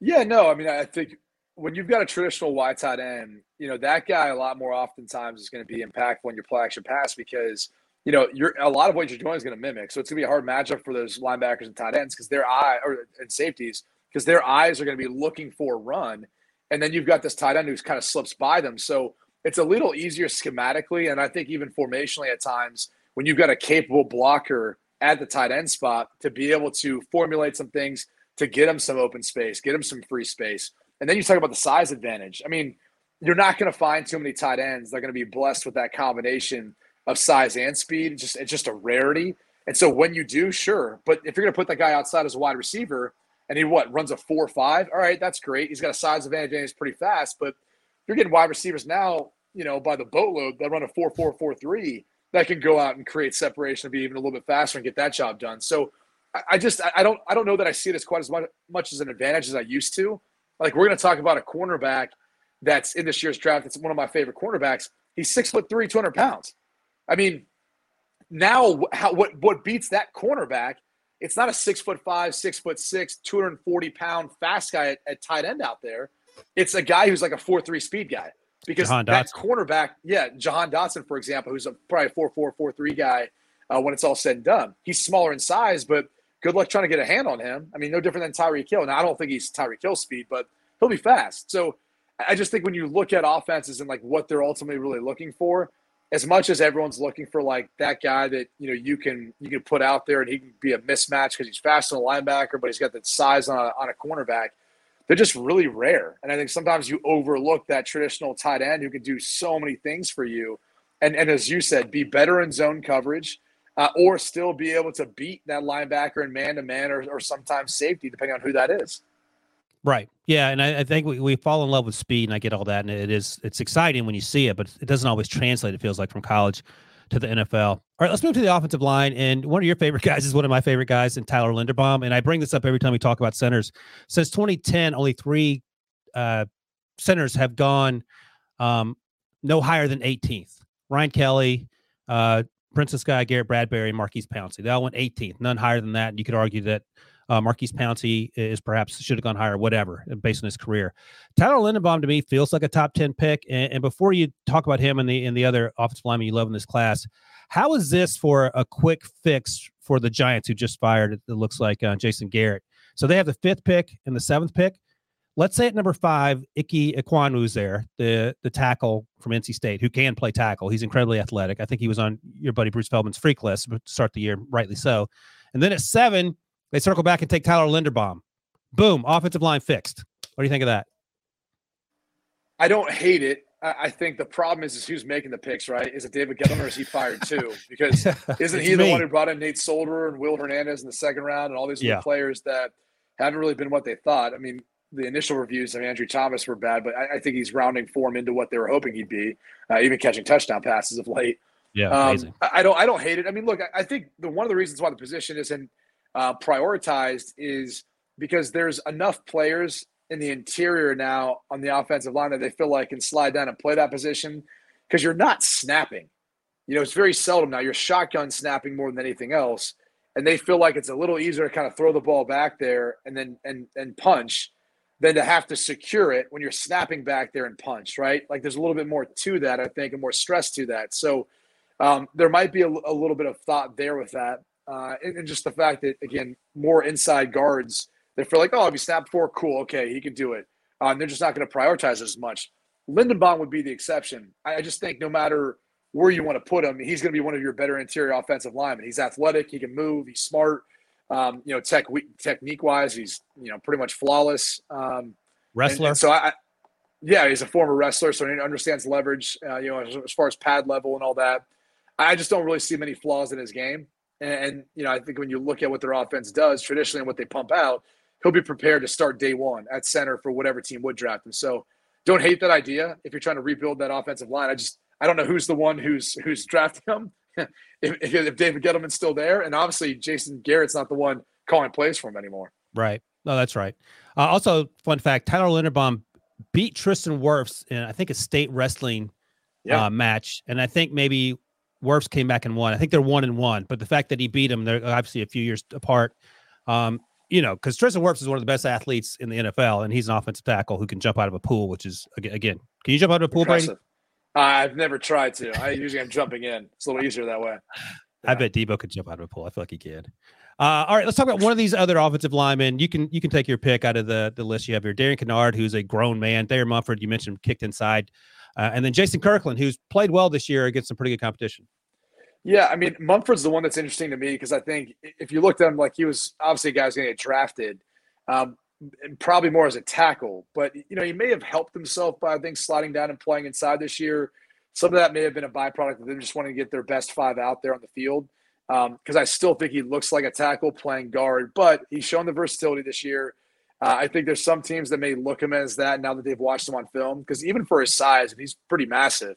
Yeah, no. I mean, I think when you've got a traditional wide tight end, you know that guy a lot more oftentimes is going to be impactful in your play action pass because you know you're a lot of what you're doing is going to mimic. So it's going to be a hard matchup for those linebackers and tight ends because their eye or and safeties because their eyes are going to be looking for a run, and then you've got this tight end who's kind of slips by them. So it's a little easier schematically, and I think even formationally at times when you've got a capable blocker at the tight end spot to be able to formulate some things to get him some open space, get him some free space. And then you talk about the size advantage. I mean, you're not going to find too many tight ends that are going to be blessed with that combination of size and speed. It's just it's just a rarity. And so when you do, sure. But if you're going to put that guy outside as a wide receiver and he what runs a four five, all right, that's great. He's got a size advantage and he's pretty fast. But you're getting wide receivers now, you know, by the boatload that run a four four four three that can go out and create separation and be even a little bit faster and get that job done. So I just I don't I don't know that I see it as quite as much, much as an advantage as I used to. Like we're going to talk about a cornerback that's in this year's draft. It's one of my favorite cornerbacks. He's six foot three, 200 pounds. I mean, now how, what, what beats that cornerback? It's not a six foot five, six foot six, 240 pound fast guy at, at tight end out there. It's a guy who's like a four, three speed guy because Jahan that Dotson. cornerback, yeah, Jahan Dotson, for example, who's a probably four, four, four, three guy uh, when it's all said and done. He's smaller in size, but good luck trying to get a hand on him. I mean, no different than Tyreek Hill. Now, I don't think he's Tyreek Hill speed, but he'll be fast. So I just think when you look at offenses and like what they're ultimately really looking for, as much as everyone's looking for like that guy that you know you can you can put out there and he can be a mismatch because he's fast on a linebacker, but he's got that size on a, on a cornerback. They're just really rare, and I think sometimes you overlook that traditional tight end who can do so many things for you, and and as you said, be better in zone coverage, uh, or still be able to beat that linebacker in man to man or sometimes safety, depending on who that is. Right. Yeah, and I, I, think we, we fall in love with speed, and I get all that, and it is it's exciting when you see it, but it doesn't always translate. It feels like from college to the NFL. All right, let's move to the offensive line, and one of your favorite guys is one of my favorite guys, in Tyler Linderbaum, and I bring this up every time we talk about centers. Since 2010, only three uh, centers have gone um, no higher than 18th. Ryan Kelly, uh, Princess Guy, Garrett Bradbury, Maurkice Pouncey. They all went 18th, none higher than that. And you could argue that uh, Maurkice Pouncey is perhaps should have gone higher, whatever, based on his career. Tyler Linderbaum to me feels like a top 10 pick. And, and before you talk about him and the and the other offensive linemen you love in this class, how is this for a quick fix for the Giants who just fired, it looks like uh, Jason Garrett? So they have the fifth pick and the seventh pick. Let's say at number five, Ike Ekwonu there, the the tackle from NC State who can play tackle. He's incredibly athletic. I think he was on your buddy Bruce Feldman's freak list to start the year, rightly so. And then at seven, they circle back and take Tyler Linderbaum. Boom, offensive line fixed. What do you think of that? I don't hate it. I think the problem is, is who's making the picks, right? Is it David Gettleman or is he fired too? Because isn't he the me. one who brought in Nate Solder and Will Hernandez in the second round and all these yeah. players that haven't really been what they thought? I mean, the initial reviews of Andrew Thomas were bad, but I, I think he's rounding form into what they were hoping he'd be, uh, even catching touchdown passes of late. Yeah, um, I, I, don't, I don't hate it. I mean, look, I, I think the one of the reasons why the position isn't uh, prioritized is because there's enough players in the interior now on the offensive line that they feel like can slide down and play that position because you're not snapping. You know, it's very seldom now. You're shotgun snapping more than anything else, and they feel like it's a little easier to kind of throw the ball back there and then and and punch than to have to secure it when you're snapping back there and punch. Right? Like there's a little bit more to that, I think, and more stress to that. So um, there might be a, a little bit of thought there with that uh, and, and, just the fact that again more inside guards they feel like oh if he snapped four cool okay he can do it uh, and they're just not going to prioritize as much Linderbaum would be the exception I, I, just think no matter where you want to put him, he's going to be one of your better interior offensive linemen. He's athletic, he can move, he's smart. Um, you know, tech technique wise, he's you know pretty much flawless. Um, wrestler. And, and so I, yeah, he's a former wrestler, so he understands leverage. Uh, you know, as, as, far as pad level and all that. I just don't really see many flaws in his game. And, and you know, I think when you look at what their offense does traditionally and what they pump out, he'll be prepared to start day one at center for whatever team would draft him. So don't hate that idea if you're trying to rebuild that offensive line. I just I don't know who's the one who's who's drafting him. if, if, David Gettleman's still there, and obviously Jason Garrett's not the one calling plays for him anymore. Right. No, that's right. Uh, also, fun fact: Tyler Linderbaum beat Tristan Wirfs in I think a state wrestling yeah. uh, match, and I think maybe Wirfs came back and won. I think they're one and one, but the fact that he beat him, they're obviously a few years apart. Um, you know, because Tristan Wirfs is one of the best athletes in the NFL, and he's an offensive tackle who can jump out of a pool, which is again, can you jump out of a pool, Brady? I've never tried to. I usually am jumping in. It's a little easier that way. Yeah. I bet Debo could jump out of a pool. I feel like he can. Uh, all right, let's talk about one of these other offensive linemen. You can you can take your pick out of the the list you have here. Darian Kinnard, who's a grown man. Thayer Munford, you mentioned kicked inside, uh, and then Jaxson Kirkland, who's played well this year against some pretty good competition. Yeah, I mean Munford's the one that's interesting to me because I think if you looked at him like he was obviously a guy who's going to get drafted, um, and probably more as a tackle. But you know, he may have helped himself by I think sliding down and playing inside this year. Some of that may have been a byproduct of them just wanting to get their best five out there on the field. Because um, I still think he looks like a tackle playing guard, but he's shown the versatility this year. Uh, I think there's some teams that may look him as that now that they've watched him on film. Because even for his size, and he's pretty massive,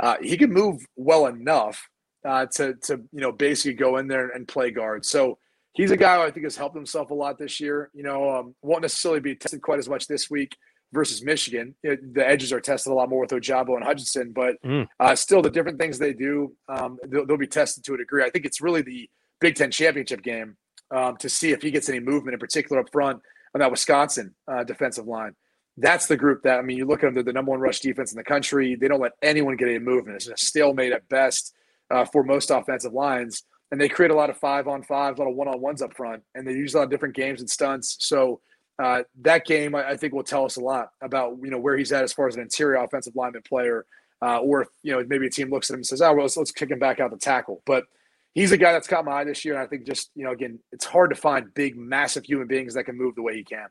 uh, he can move well enough uh, to to you know basically go in there and play guard. So he's a guy who I think has helped himself a lot this year. You know, um, won't necessarily be tested quite as much this week versus Michigan. It, the edges are tested a lot more with Ojabo and Hutchinson, but mm. uh, still the different things they do, um, they'll, they'll, be tested to a degree. I think it's really the Big Ten championship game um, to see if he gets any movement in particular up front on that Wisconsin uh, defensive line. That's the group that I mean. You look at them; they're the number one rush defense in the country. They don't let anyone get any movement. It's a stalemate at best uh, for most offensive lines and they create a lot of five on five, a lot of one on ones up front, and they use a lot of different games and stunts. So uh, that game, I, I, think, will tell us a lot about you know where he's at as far as an interior offensive lineman player, uh, or if, you know maybe a team looks at him and says, "Oh, well, let's, let's kick him back out the tackle." But he's a guy that's caught my eye this year, and I think just you know again, it's hard to find big, massive human beings that can move the way he can.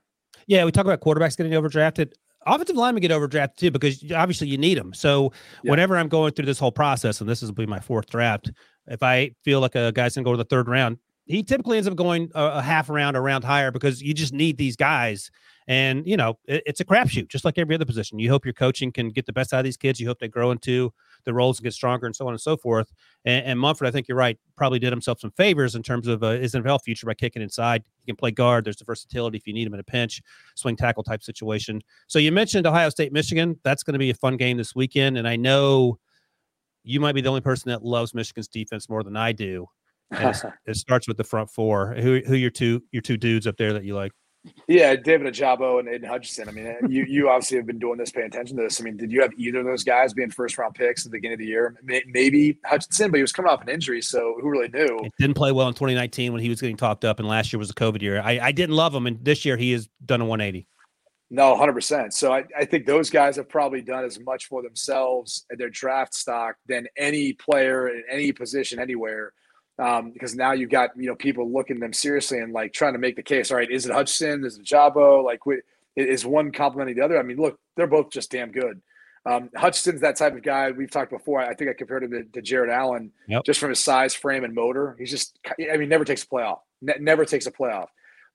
Yeah, we talk about quarterbacks getting overdrafted offensive linemen get overdrafted too because obviously you need them. So yeah. whenever I'm going through this whole process, and this will be my fourth draft, if I feel like a guy's gonna go to the third round, he typically ends up going a, a half round, a round higher because you just need these guys. And you know, it, it's a crapshoot, just like every other position. You hope your coaching can get the best out of these kids. You hope they grow into the roles and get stronger, and so on and so forth. And, and Munford, I think you're right, probably did himself some favors in terms of uh, his NFL future by kicking inside. He can play guard. There's the versatility if you need him in a pinch, swing tackle type situation. So you mentioned Ohio State, Michigan. That's going to be a fun game this weekend, and I know you might be the only person that loves Michigan's defense more than I do. it starts with the front four. Who who your two your two dudes up there that you like? Yeah, David Ojabo and Aidan Hutchinson. I mean, uh, you you obviously have been doing this, paying attention to this. I mean, did you have either of those guys being first round picks at the beginning of the year? Maybe Hutchinson, but he was coming off an injury, so who really knew? He didn't play well in 2019 when he was getting talked up, and last year was a COVID year. I, I didn't love him, and this year he has done a 180. No, 100%. So I, I think those guys have probably done as much for themselves and their draft stock than any player in any position anywhere. Um, because now you've got, you know, people looking them seriously and like trying to make the case. All right, is it Hutchinson? Is it Jabo? Like, is one complementing the other? I mean, look, they're both just damn good. Um, Hutchinson's that type of guy. We've talked before. I think I compared him to, to Jared Allen yep. just from his size, frame, and motor. He's just, I mean, never takes a playoff. Ne- never takes a playoff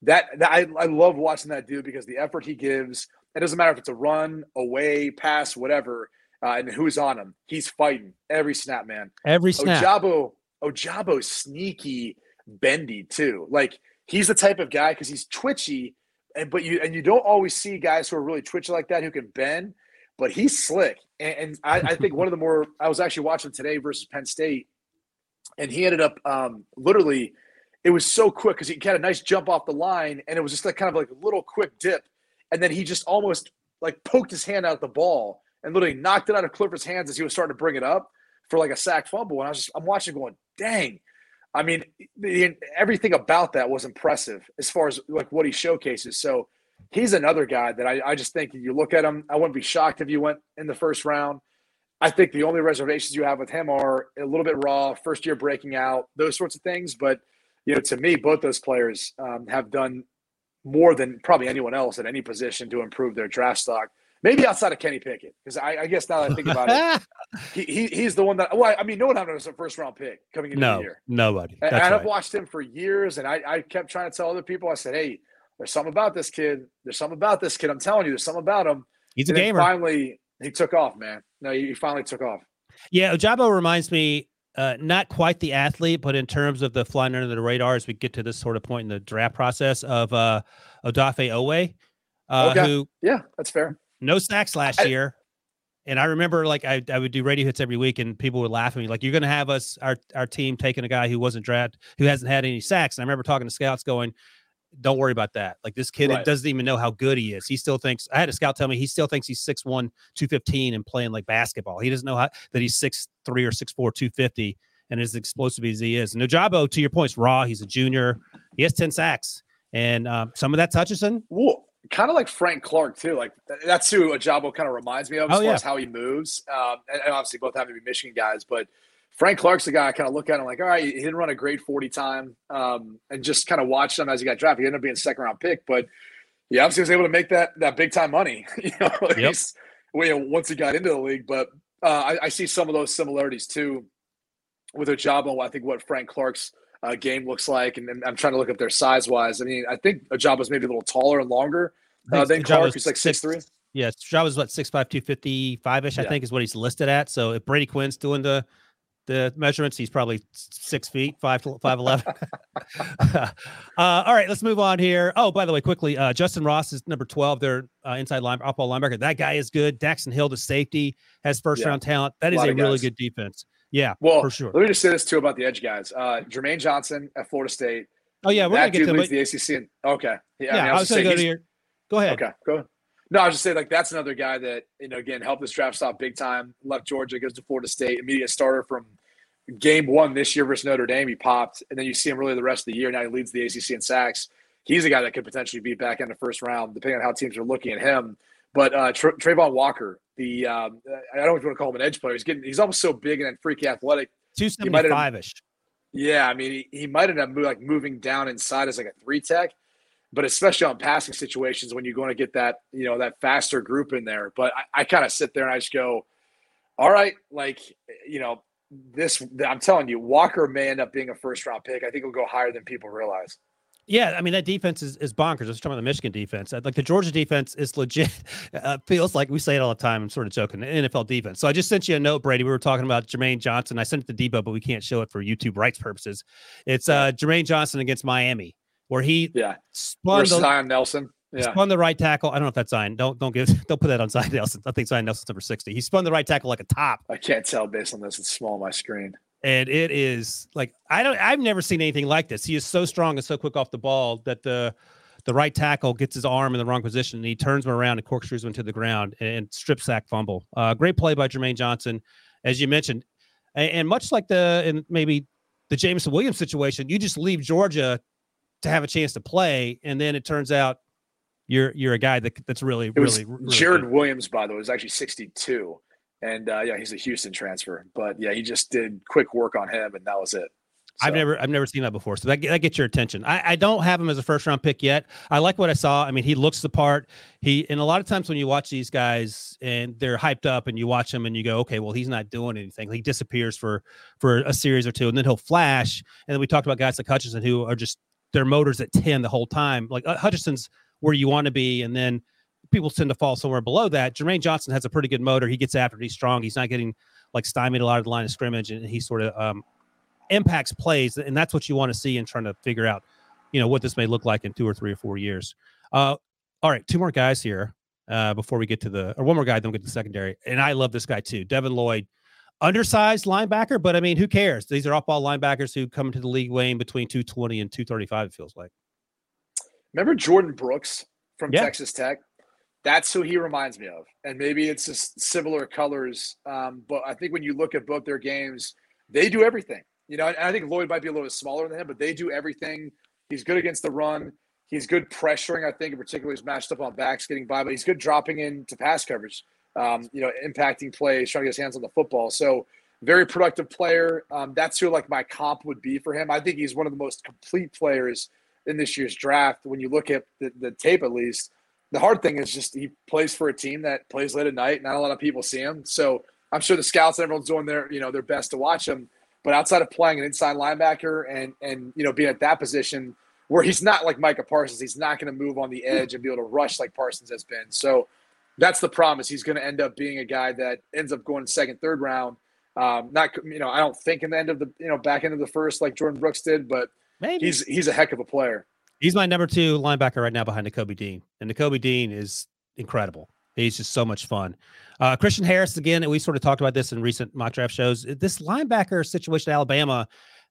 that, that I, I love watching that dude because the effort he gives, it doesn't matter if it's a run, away, pass, whatever, uh, and who's on him. He's fighting every snap, man. Every snap. Ojabo, Ojabo's sneaky, bendy too. Like he's the type of guy because he's twitchy, and but you and you don't always see guys who are really twitchy like that who can bend. But he's slick, and, and I, I think one of the more I was actually watching today versus Penn State, and he ended up um, literally it was so quick because he had a nice jump off the line and it was just like kind of like a little quick dip. And then he just almost like poked his hand out the ball and literally knocked it out of Clifford's hands as he was starting to bring it up for like a sack fumble. And I was just, I'm watching going, dang. I mean, the, everything about that was impressive as far as like what he showcases. So he's another guy that I, I just think you look at him, I wouldn't be shocked if you went in the first round. I think the only reservations you have with him are a little bit raw, first year breaking out, those sorts of things. But you know, to me, both those players um, have done more than probably anyone else at any position to improve their draft stock. Maybe outside of Kenny Pickett, because I, I, guess now that I think about it, he, he, he's the one that. Well, I mean, no one had him as a first round pick coming into no, the year. Nobody. and, and I've watched him for years, and I, I kept trying to tell other people. I said, "Hey, there's something about this kid. There's something about this kid. I'm telling you, there's something about him." He's a gamer. Finally, he took off, man. No, he finally took off. Yeah, Ojabo reminds me uh, not quite the athlete, but in terms of the flying under the radar as we get to this sort of point in the draft process of uh, Odafe Oweh, uh, Okay. who Yeah, that's fair. No sacks last I- year. And I remember like I, I would do radio hits every week and people would laugh at me like you're gonna have us our our team taking a guy who wasn't drafted who hasn't had any sacks. And I remember talking to scouts going, Don't worry about that. Like this kid Right. doesn't even know how good he is. He still thinks I had a scout tell me he still thinks he's 6'1, 215 and playing like basketball. He doesn't know how that he's 6'3 or 6'4, 250 and as explosive as he is. And Ojabo, to your point's raw. He's a junior. He has 10 sacks. And um, some of that's Hutchinson. Well, kind of like Frank Clark too. Like that's who Ojabo kind of reminds me of as Oh, far yeah. as how he moves. Um, and, and obviously both having to be Michigan guys, but Frank Clark's the guy I kind of look at. and I'm like, all right, he didn't run a great 40 time, um, and just kind of watched him as he got drafted. He ended up being a second round pick, but he obviously was able to make that that big time money. you know, at Yep. least once he got into the league. But uh, I, I see some of those similarities too with Ojabo. I think what Frank Clark's uh, game looks like, and, and I'm trying to look up their size wise. I mean, I think Ojabo's maybe a little taller and longer uh, than Clark. He's like six three. Yeah, Java's what 6'5, 255 ish, I Yeah. think is what he's listed at. So if Brady Quinn's doing the the measurements, he's probably six feet, five five eleven. uh, all right, let's move on here. Oh, by the way, quickly, uh, Justin Ross is number 12. Their uh, inside line, off ball linebacker. That guy is good. Daxton Hill, the safety, has first Yeah. round talent. That is Lot a really good defense. Yeah, Well, for sure. let me just say this too about the edge guys. Uh, Jermaine Johnson at Florida State. Oh yeah, we're that dude to leads the ACC. And, okay, yeah, yeah. I, mean, I was just gonna go to your. Go ahead. Okay, go ahead. No, I was just saying like that's another guy that you know again helped this draft stop big time. Left Georgia, goes to Florida State, immediate starter from game one this year versus Notre Dame. He popped, and then you see him really the rest of the year. Now he leads the ACC in sacks. He's a guy that could potentially be back in the first round, depending on how teams are looking at him. But uh, Tra- Travon Walker, the um, I don't know if you want to call him an edge player. He's getting he's almost so big and then freaky athletic. Two might five ish. Yeah, I mean, he, he might end up mo- like moving down inside as like a three tech, but especially on passing situations when you're going to get that you know that faster group in there. But I, I kind of sit there and I just go, all right, like you know this. I'm telling you, Walker may end up being a first round pick. I think he'll go higher than people realize. Yeah, I mean that defense is, is bonkers. I was talking about the Michigan defense. Like the Georgia defense is legit. Uh, feels like we say it all the time. I'm sort of joking. The NFL defense. So I just sent you a note, Brady. We were talking about Jermaine Johnson. I sent it to Debo, but we can't show it for YouTube rights purposes. It's uh Jermaine Johnson against Miami, where he Yeah, spun the, Zion Nelson. Yeah, spun the right tackle. I don't know if that's Zion. Don't don't give don't put that on Zion Nelson. I think Zion Nelson's number sixty. He spun the right tackle like a top. I can't tell based on this. It's small on my screen. And it is like I don't I've never seen anything like this. He is so strong and so quick off the ball that the the right tackle gets his arm in the wrong position and he turns him around and corkscrews him to the ground and, and strip sack fumble. Uh, great play by Jermaine Johnson, as you mentioned, and, and much like the and maybe the Jameson Williams situation, you just leave Georgia to have a chance to play, and then it turns out you're you're a guy that that's really really, really Jared good. Williams, by the way, was actually 62. And uh, yeah, he's a Houston transfer. But yeah, he just did quick work on him, and that was it. I've never I've never seen that before. So that, that gets your attention. I, I don't have him as a first round pick yet. I like what I saw. I mean, he looks the part. He and a lot of times when you watch these guys and they're hyped up and you watch him and you go, okay, well, he's not doing anything. He disappears for for a series or two, and then he'll flash. And then we talked about guys like Hutchinson who are just their motors at 10 the whole time. Like uh, Hutchinson's where you want to be, and then people tend to fall somewhere below that. Jermaine Johnson has a pretty good motor. He gets after it. He's strong. He's not getting like stymied a lot of the line of scrimmage, and he sort of um, impacts plays, and that's what you want to see in trying to figure out, you know, what this may look like in two or three or four years. Uh, all right, two more guys here uh, before we get to the, or one more guy, then we get to the secondary. And I love this guy too, Devin Lloyd, undersized linebacker, but I mean, who cares? These are off-ball linebackers who come into the league weighing between 220 and 235. It feels like. Remember Jordyn Brooks from Yeah. Texas Tech? That's who he reminds me of. And maybe it's just similar colors. Um, but I think when you look at both their games, they do everything. You know, and I think Lloyd might be a little bit smaller than him, but they do everything. He's good against the run. He's good pressuring, I think, in particular, he's matched up on backs getting by, but he's good dropping into pass coverage. um, you know, impacting plays, trying to get his hands on the football. So very productive player. Um, that's who like my comp would be for him. I think he's one of the most complete players in this year's draft. When you look at the, the tape, at least, the hard thing is just he plays for a team that plays late at night. Not a lot of people see him, so I'm sure the scouts and everyone's doing their you know their best to watch him. But outside of playing an inside linebacker and and you know being at that position where he's not like Micah Parsons, he's not going to move on the edge and be able to rush like Parsons has been. So that's the promise. He's going to end up being a guy that ends up going second, third round. Um, not you know I don't think in the end of the you know back end of the first like Jordyn Brooks did, but Maybe. he's he's a heck of a player. He's my number two linebacker right now behind Nakobe Dean, and Nakobe Dean is incredible. He's just so much fun. Uh, Christian Harris, again, and we sort of talked about this in recent mock draft shows. This linebacker situation at Alabama,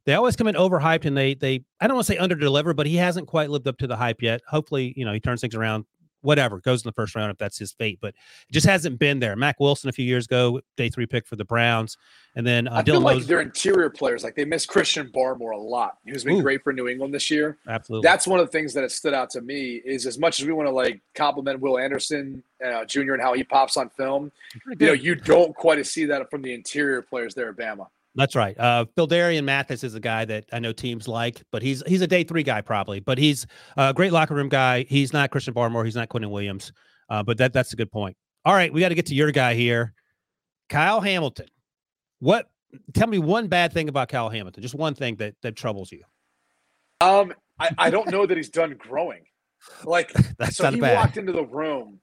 they always come in overhyped and they they I don't want to say underdeliver, but he hasn't quite lived up to the hype yet. Hopefully, you know, he turns things around whatever goes in the first round if that's his fate, but it just hasn't been there. Mack Wilson a few years ago, day three pick for the Browns, and then uh, I feel Dylan like their interior players, like they miss Christian Barmore a lot, who's been Ooh. great for New England this year. Absolutely, that's one of the things that has stood out to me is as much as we want to like compliment Will Anderson uh, Jr. and how he pops on film, you know, you don't quite see that from the interior players there at Bama. That's right. Uh, Phidarian Mathis is a guy that I know teams like, but he's he's a day three guy probably. But he's a great locker room guy. He's not Christian Barmore. He's not Quinnen Williams. Uh, but that that's a good point. All right, we got to get to your guy here, Kyle Hamilton. What? Tell me one bad thing about Kyle Hamilton. Just one thing that that troubles you. Um, I, I don't know that he's done growing. Like that's so he bad. walked into the room.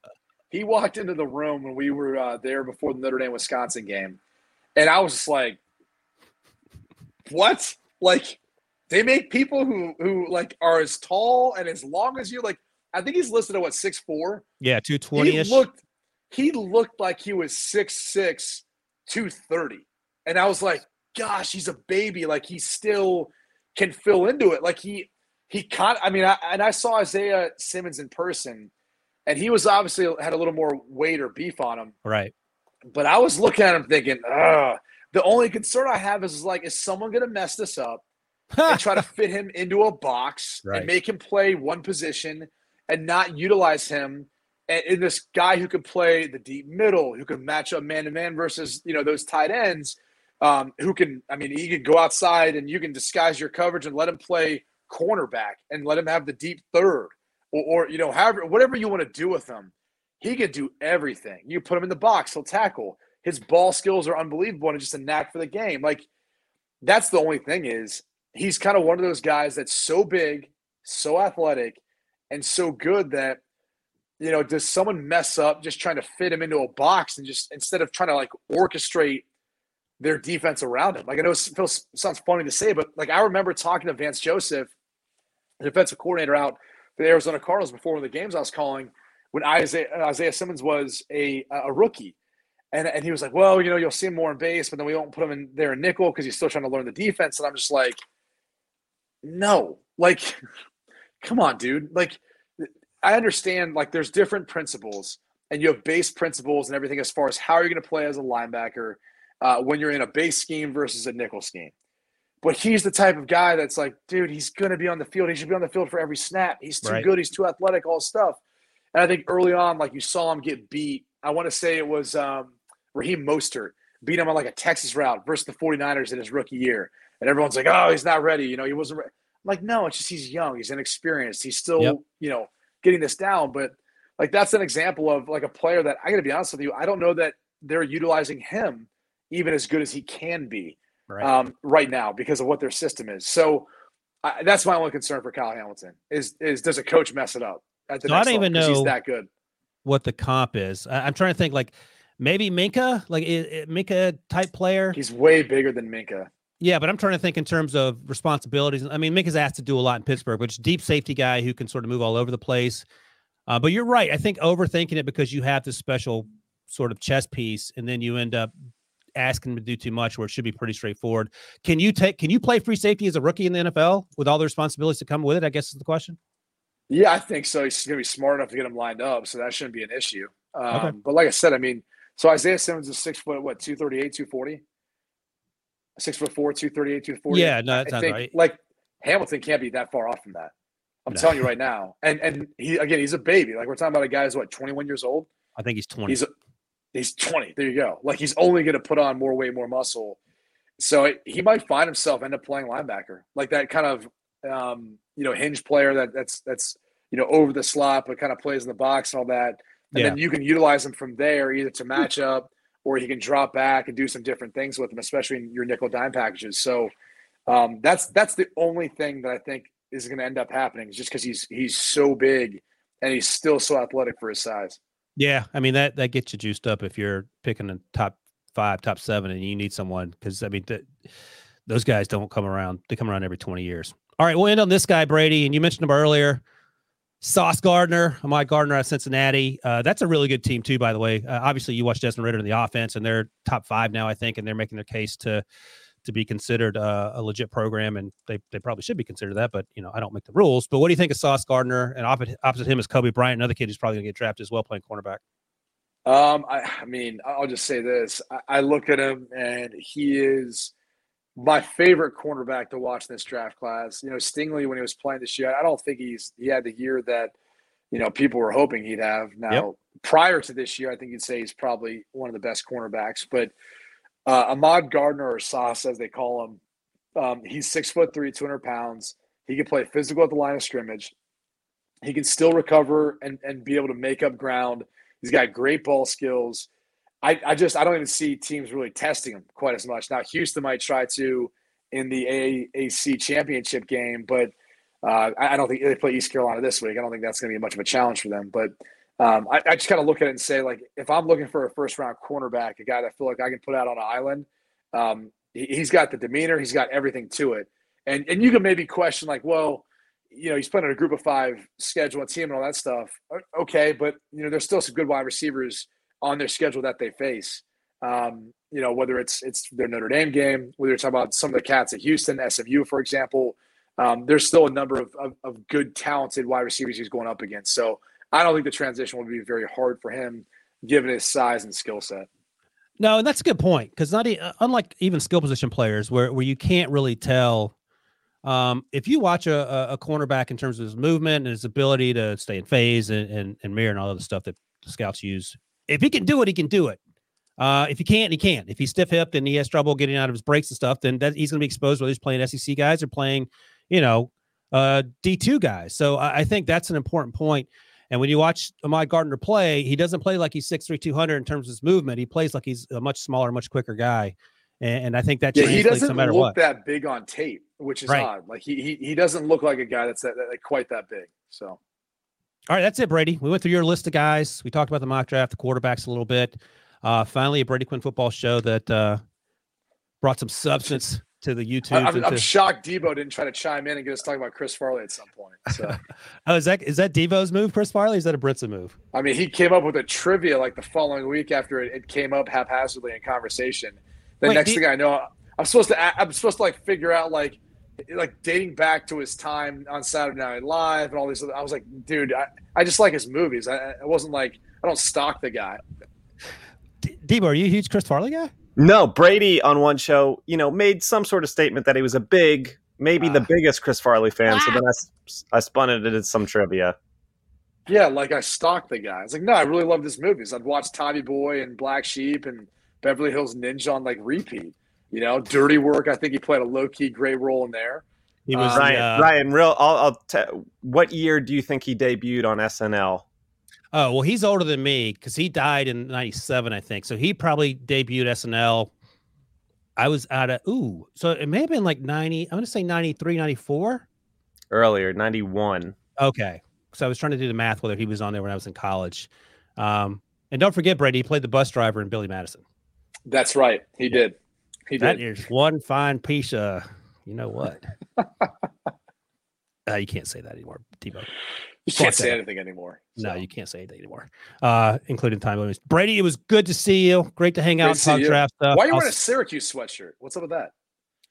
He walked into the room when we were uh, there before the Notre Dame Wisconsin game, and I was just like, what? Like they make people who who like are as tall and as long as you. Like I think he's listed at what six four. Yeah, two twenty. He looked he looked like he was six six, two thirty, and I was like, gosh, he's a baby. Like he still can fill into it. Like he he kind. I mean, I, and I saw Isaiah Simmons in person, and he was obviously had a little more weight or beef on him. Right. But I was looking at him thinking, ah, the only concern I have is, is like, is someone going to mess this up and try to fit him into a box right. and make him play one position and not utilize him and in this guy who can play the deep middle, who can match up man to man versus you know those tight ends, um, who can I mean he can go outside and you can disguise your coverage and let him play cornerback and let him have the deep third or, or you know however whatever you want to do with him, he can do everything. You put him in the box, he'll tackle his ball skills are unbelievable and just a knack for the game. Like that's the only thing is he's kind of one of those guys that's so big, so athletic, and so good that you know, does someone mess up just trying to fit him into a box and just instead of trying to like orchestrate their defense around him? Like I know it feels sounds funny to say, but like I remember talking to Vance Joseph, the defensive coordinator out for the Arizona Cardinals before one of the games I was calling when Isaiah, Isaiah Simmons was a a rookie. And, and he was like, well, you know, you'll see him more in base, but then we won't put him in there in nickel because he's still trying to learn the defense. And I'm just like, no, like, come on, dude. Like, I understand like there's different principles and you have base principles and everything as far as how are you're going to play as a linebacker uh, when you're in a base scheme versus a nickel scheme. But he's the type of guy that's like, dude, he's going to be on the field. He should be on the field for every snap. He's too right. good. He's too athletic, all stuff. And I think early on, like you saw him get beat. I want to say it was um, Raheem Mostert beat him on like a Texas route versus the 49ers in his rookie year. And everyone's like, oh, he's not ready. You know, he wasn't. I'm like, no, it's just he's young. He's inexperienced. He's still, yep. you know, getting this down. But like that's an example of like a player that I got to be honest with you. I don't know that they're utilizing him even as good as he can be right, um, right now because of what their system is. So I, that's my only concern for Kyle Hamilton is is does a coach mess it up? At the so I don't even know he's that good. What the comp is? I, am trying to think like maybe Minkah, like Minkah type player. He's way bigger than Minkah. Yeah, but I'm trying to think in terms of responsibilities. I mean, Minkah's asked to do a lot in Pittsburgh, which deep safety guy who can sort of move all over the place. Uh, but you're right. I think overthinking it because you have this special sort of chess piece, and then you end up asking him to do too much where it should be pretty straightforward. Can you take? Can you play free safety as a rookie in the NFL with all the responsibilities that come with it? I guess is the question. Yeah, I think so. He's going to be smart enough to get him lined up, so that shouldn't be an issue. Um, okay. But like I said, I mean, so Isaiah Simmons is six foot, what, 238, 240? Six foot four, 238, 240. Yeah, no, that's think, right. Like Hamilton can't be that far off from that. I'm no. telling you right now. And and he again, he's a baby. Like we're talking about a guy who's what, 21 years old? I think he's 20. He's a, He's 20. There you go. Like he's only going to put on more weight, more muscle. So it, he might find himself end up playing linebacker, like that kind of um, you know hinge player that that's that's you know over the slot but kind of plays in the box and all that. And yeah. then you can utilize him from there either to match up or he can drop back and do some different things with him, especially in your nickel dime packages. So um, that's that's the only thing that I think is going to end up happening, is just because he's he's so big and he's still so athletic for his size. Yeah, I mean that that gets you juiced up if you're picking a top five, top seven, and you need someone because I mean th- those guys don't come around; they come around every twenty years. All right, we'll end on this guy, Brady, and you mentioned him earlier. Sauce Gardner, Ahmad Gardner of Cincinnati. Uh, that's a really good team too, by the way. Uh, obviously, you watch Desmond Ridder in the offense, and they're top five now, I think, and they're making their case to to be considered uh, a legit program, and they, they probably should be considered that. But you know, I don't make the rules. But what do you think of Sauce Gardner? And opposite, opposite him is Coby Bryant, another kid who's probably going to get drafted as well, playing cornerback. Um, I, I mean, I'll just say this: I, I look at him, and he is my favorite cornerback to watch in this draft class. You know, Stingley when he was playing this year, I don't think he's he had the year that you know people were hoping he'd have. Now, yep. prior to this year, I think you'd say he's probably one of the best cornerbacks, but uh, Ahmad Gardner or Sauce, as they call him, um, he's six foot three, 200 pounds. He can play physical at the line of scrimmage. He can still recover and, and be able to make up ground. He's got great ball skills. I, I just I don't even see teams really testing him quite as much. Now Houston might try to in the AAC championship game, but uh, I, I, don't think they play East Carolina this week. I don't think that's going to be much of a challenge for them. But um, I, I, just kind of look at it and say, like, if I'm looking for a first round cornerback, a guy that I feel like I can put out on an island, um, he, has got the demeanor, he's got everything to it. And and you can maybe question, like, well, you know, he's playing on a group of five schedule and team and all that stuff. Okay, but you know, there's still some good wide receivers on their schedule that they face. Um, you know, whether it's it's their Notre Dame game, whether you're talking about some of the cats at Houston, SMU, for example. Um, there's still a number of, of, of good, talented wide receivers he's going up against. So I don't think the transition will be very hard for him, given his size and skill set. No, and that's a good point because not uh, unlike even skill position players, where where you can't really tell. Um, if you watch a, a cornerback in terms of his movement and his ability to stay in phase and, and, and mirror and all of the stuff that scouts use, if he can do it, he can do it. Uh, if he can't, he can't. If he's stiff hipped and he has trouble getting out of his breaks and stuff, then that he's going to be exposed whether he's playing SEC guys or playing, you know, uh, D2 guys. So I, I think that's an important point. And when you watch Ahmad Gardner play, he doesn't play like he's 6'3, 200 in terms of his movement. He plays like he's a much smaller, much quicker guy. And, and I think that yeah, he doesn't no look what. that big on tape, which is right. odd. Like he, he he doesn't look like a guy that's that, that, quite that big. So, all right, that's it, Brady. We went through your list of guys. We talked about the mock draft, the quarterbacks a little bit. Uh, finally, a Brady Quinn football show that uh, brought some substance to the YouTube. I'm, I'm, shocked Debo didn't try to chime in and get us talking about Chris Farley at some point. So. oh, is that is that Debo's move, Chris Farley? is that a Britza move? I mean, he came up with a trivia like the following week after it, it came up haphazardly in conversation. The Wait, next thing I know, I'm supposed to I'm supposed to like figure out like like dating back to his time on Saturday Night Live and all these. other, I was like, dude, I, I just like his movies. I, I wasn't like I don't stalk the guy. D- Debo, are you a huge Chris Farley guy? No, Brady on one show, you know, made some sort of statement that he was a big, maybe the ah. biggest Chris Farley fan. So then I, I spun it into some trivia. Yeah, like I stalked the guy. It's like, no, I really love his movies. I'd watch Tommy Boy and Black Sheep and Beverly Hills Ninja on like repeat. You know, Dirty Work. I think he played a low key great role in there. He was um, Ryan. Uh, Ryan, real. I'll, I'll t- what year do you think he debuted on SNL? Oh well, he's older than me because he died in '97, I think. So he probably debuted SNL. I was out of ooh, so it may have been like 90. I'm gonna say 93, 94. Earlier, 91. Okay, so I was trying to do the math whether he was on there when I was in college. Um, and don't forget, Brady, he played the bus driver in Billy Madison. That's right, he did. He that did. is one fine piece of, you know what? uh, you can't say that anymore, Debo. You can't say anything anymore. So. No, you can't say anything anymore, uh, including time limits. Brady, it was good to see you. Great to hang Great out and talk draft stuff. Why are you wearing a Syracuse sweatshirt? What's up with that?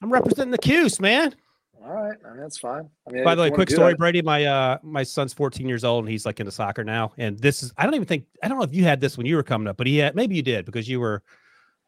I'm representing the Cuse, man. All right, I mean, that's fine. I mean, By the way, quick story, that. Brady. My uh, my son's 14 years old and he's like into soccer now. And this is I don't even think I don't know if you had this when you were coming up, but he had maybe you did because you were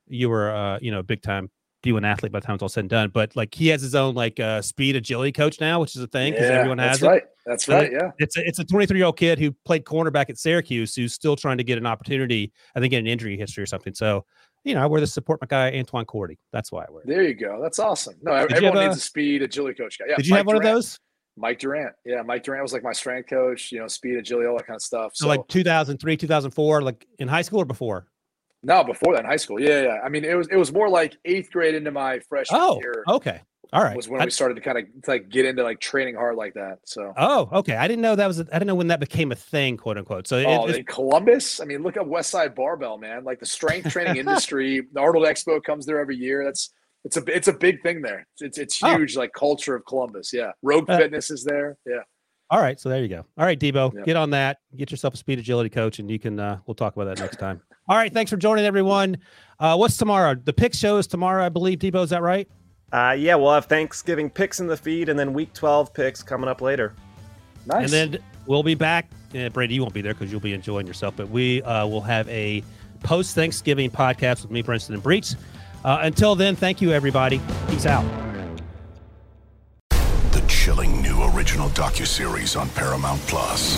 you were uh, you know big time D1 athlete by the time it's all said and done. But like he has his own like uh, speed agility coach now, which is a thing because Yeah, everyone that's has right. it. That's So right. Yeah. It's a, it's a 23 year old kid who played cornerback at Syracuse who's still trying to get an opportunity. I think get an injury history or something. So you know, I wear this support my guy Antwan Cordy. That's why I wear it. There you go. That's awesome. No, Did everyone have needs a- a speed agility coach guy. Yeah. Did you Mike have one Durant. of those? Mike Durant. Yeah, Mike Durant was like my strength coach. You know, speed agility, all that kind of stuff. So, like 2003, 2004, like in high school or before? No, before that in high school. Yeah, yeah. I mean, it was it was more like eighth grade into my freshman Oh, year okay. All right. was when I- we started to kind of like get into like training hard like that. So. oh, okay. I didn't know that was. I didn't know when that became a thing, quote unquote. So Oh, in Columbus. I mean, look up West Side Barbell, man. Like the strength training industry. The Arnold Expo comes there every year. That's it's a it's a big thing there. It's it's Oh. huge, like culture of Columbus. Yeah, Rogue Uh, Fitness is there. Yeah, all right. So there you go. All right, Debo, Yeah. get on that. Get yourself a speed agility coach, and you can. uh We'll talk about that next time. All right. Thanks for joining, everyone. Uh What's tomorrow? The pick show is tomorrow, I believe. Debo, is that right? Uh, yeah, we'll have Thanksgiving picks in the feed, and then Week 12 picks coming up later. nice. And then we'll be back. Uh, Brady, you won't be there because you'll be enjoying yourself. But we uh, will have a post Thanksgiving podcast with me, Brinson, and Breech. Uh, until then, thank you, everybody. Peace out. The chilling new original docuseries on Paramount Plus.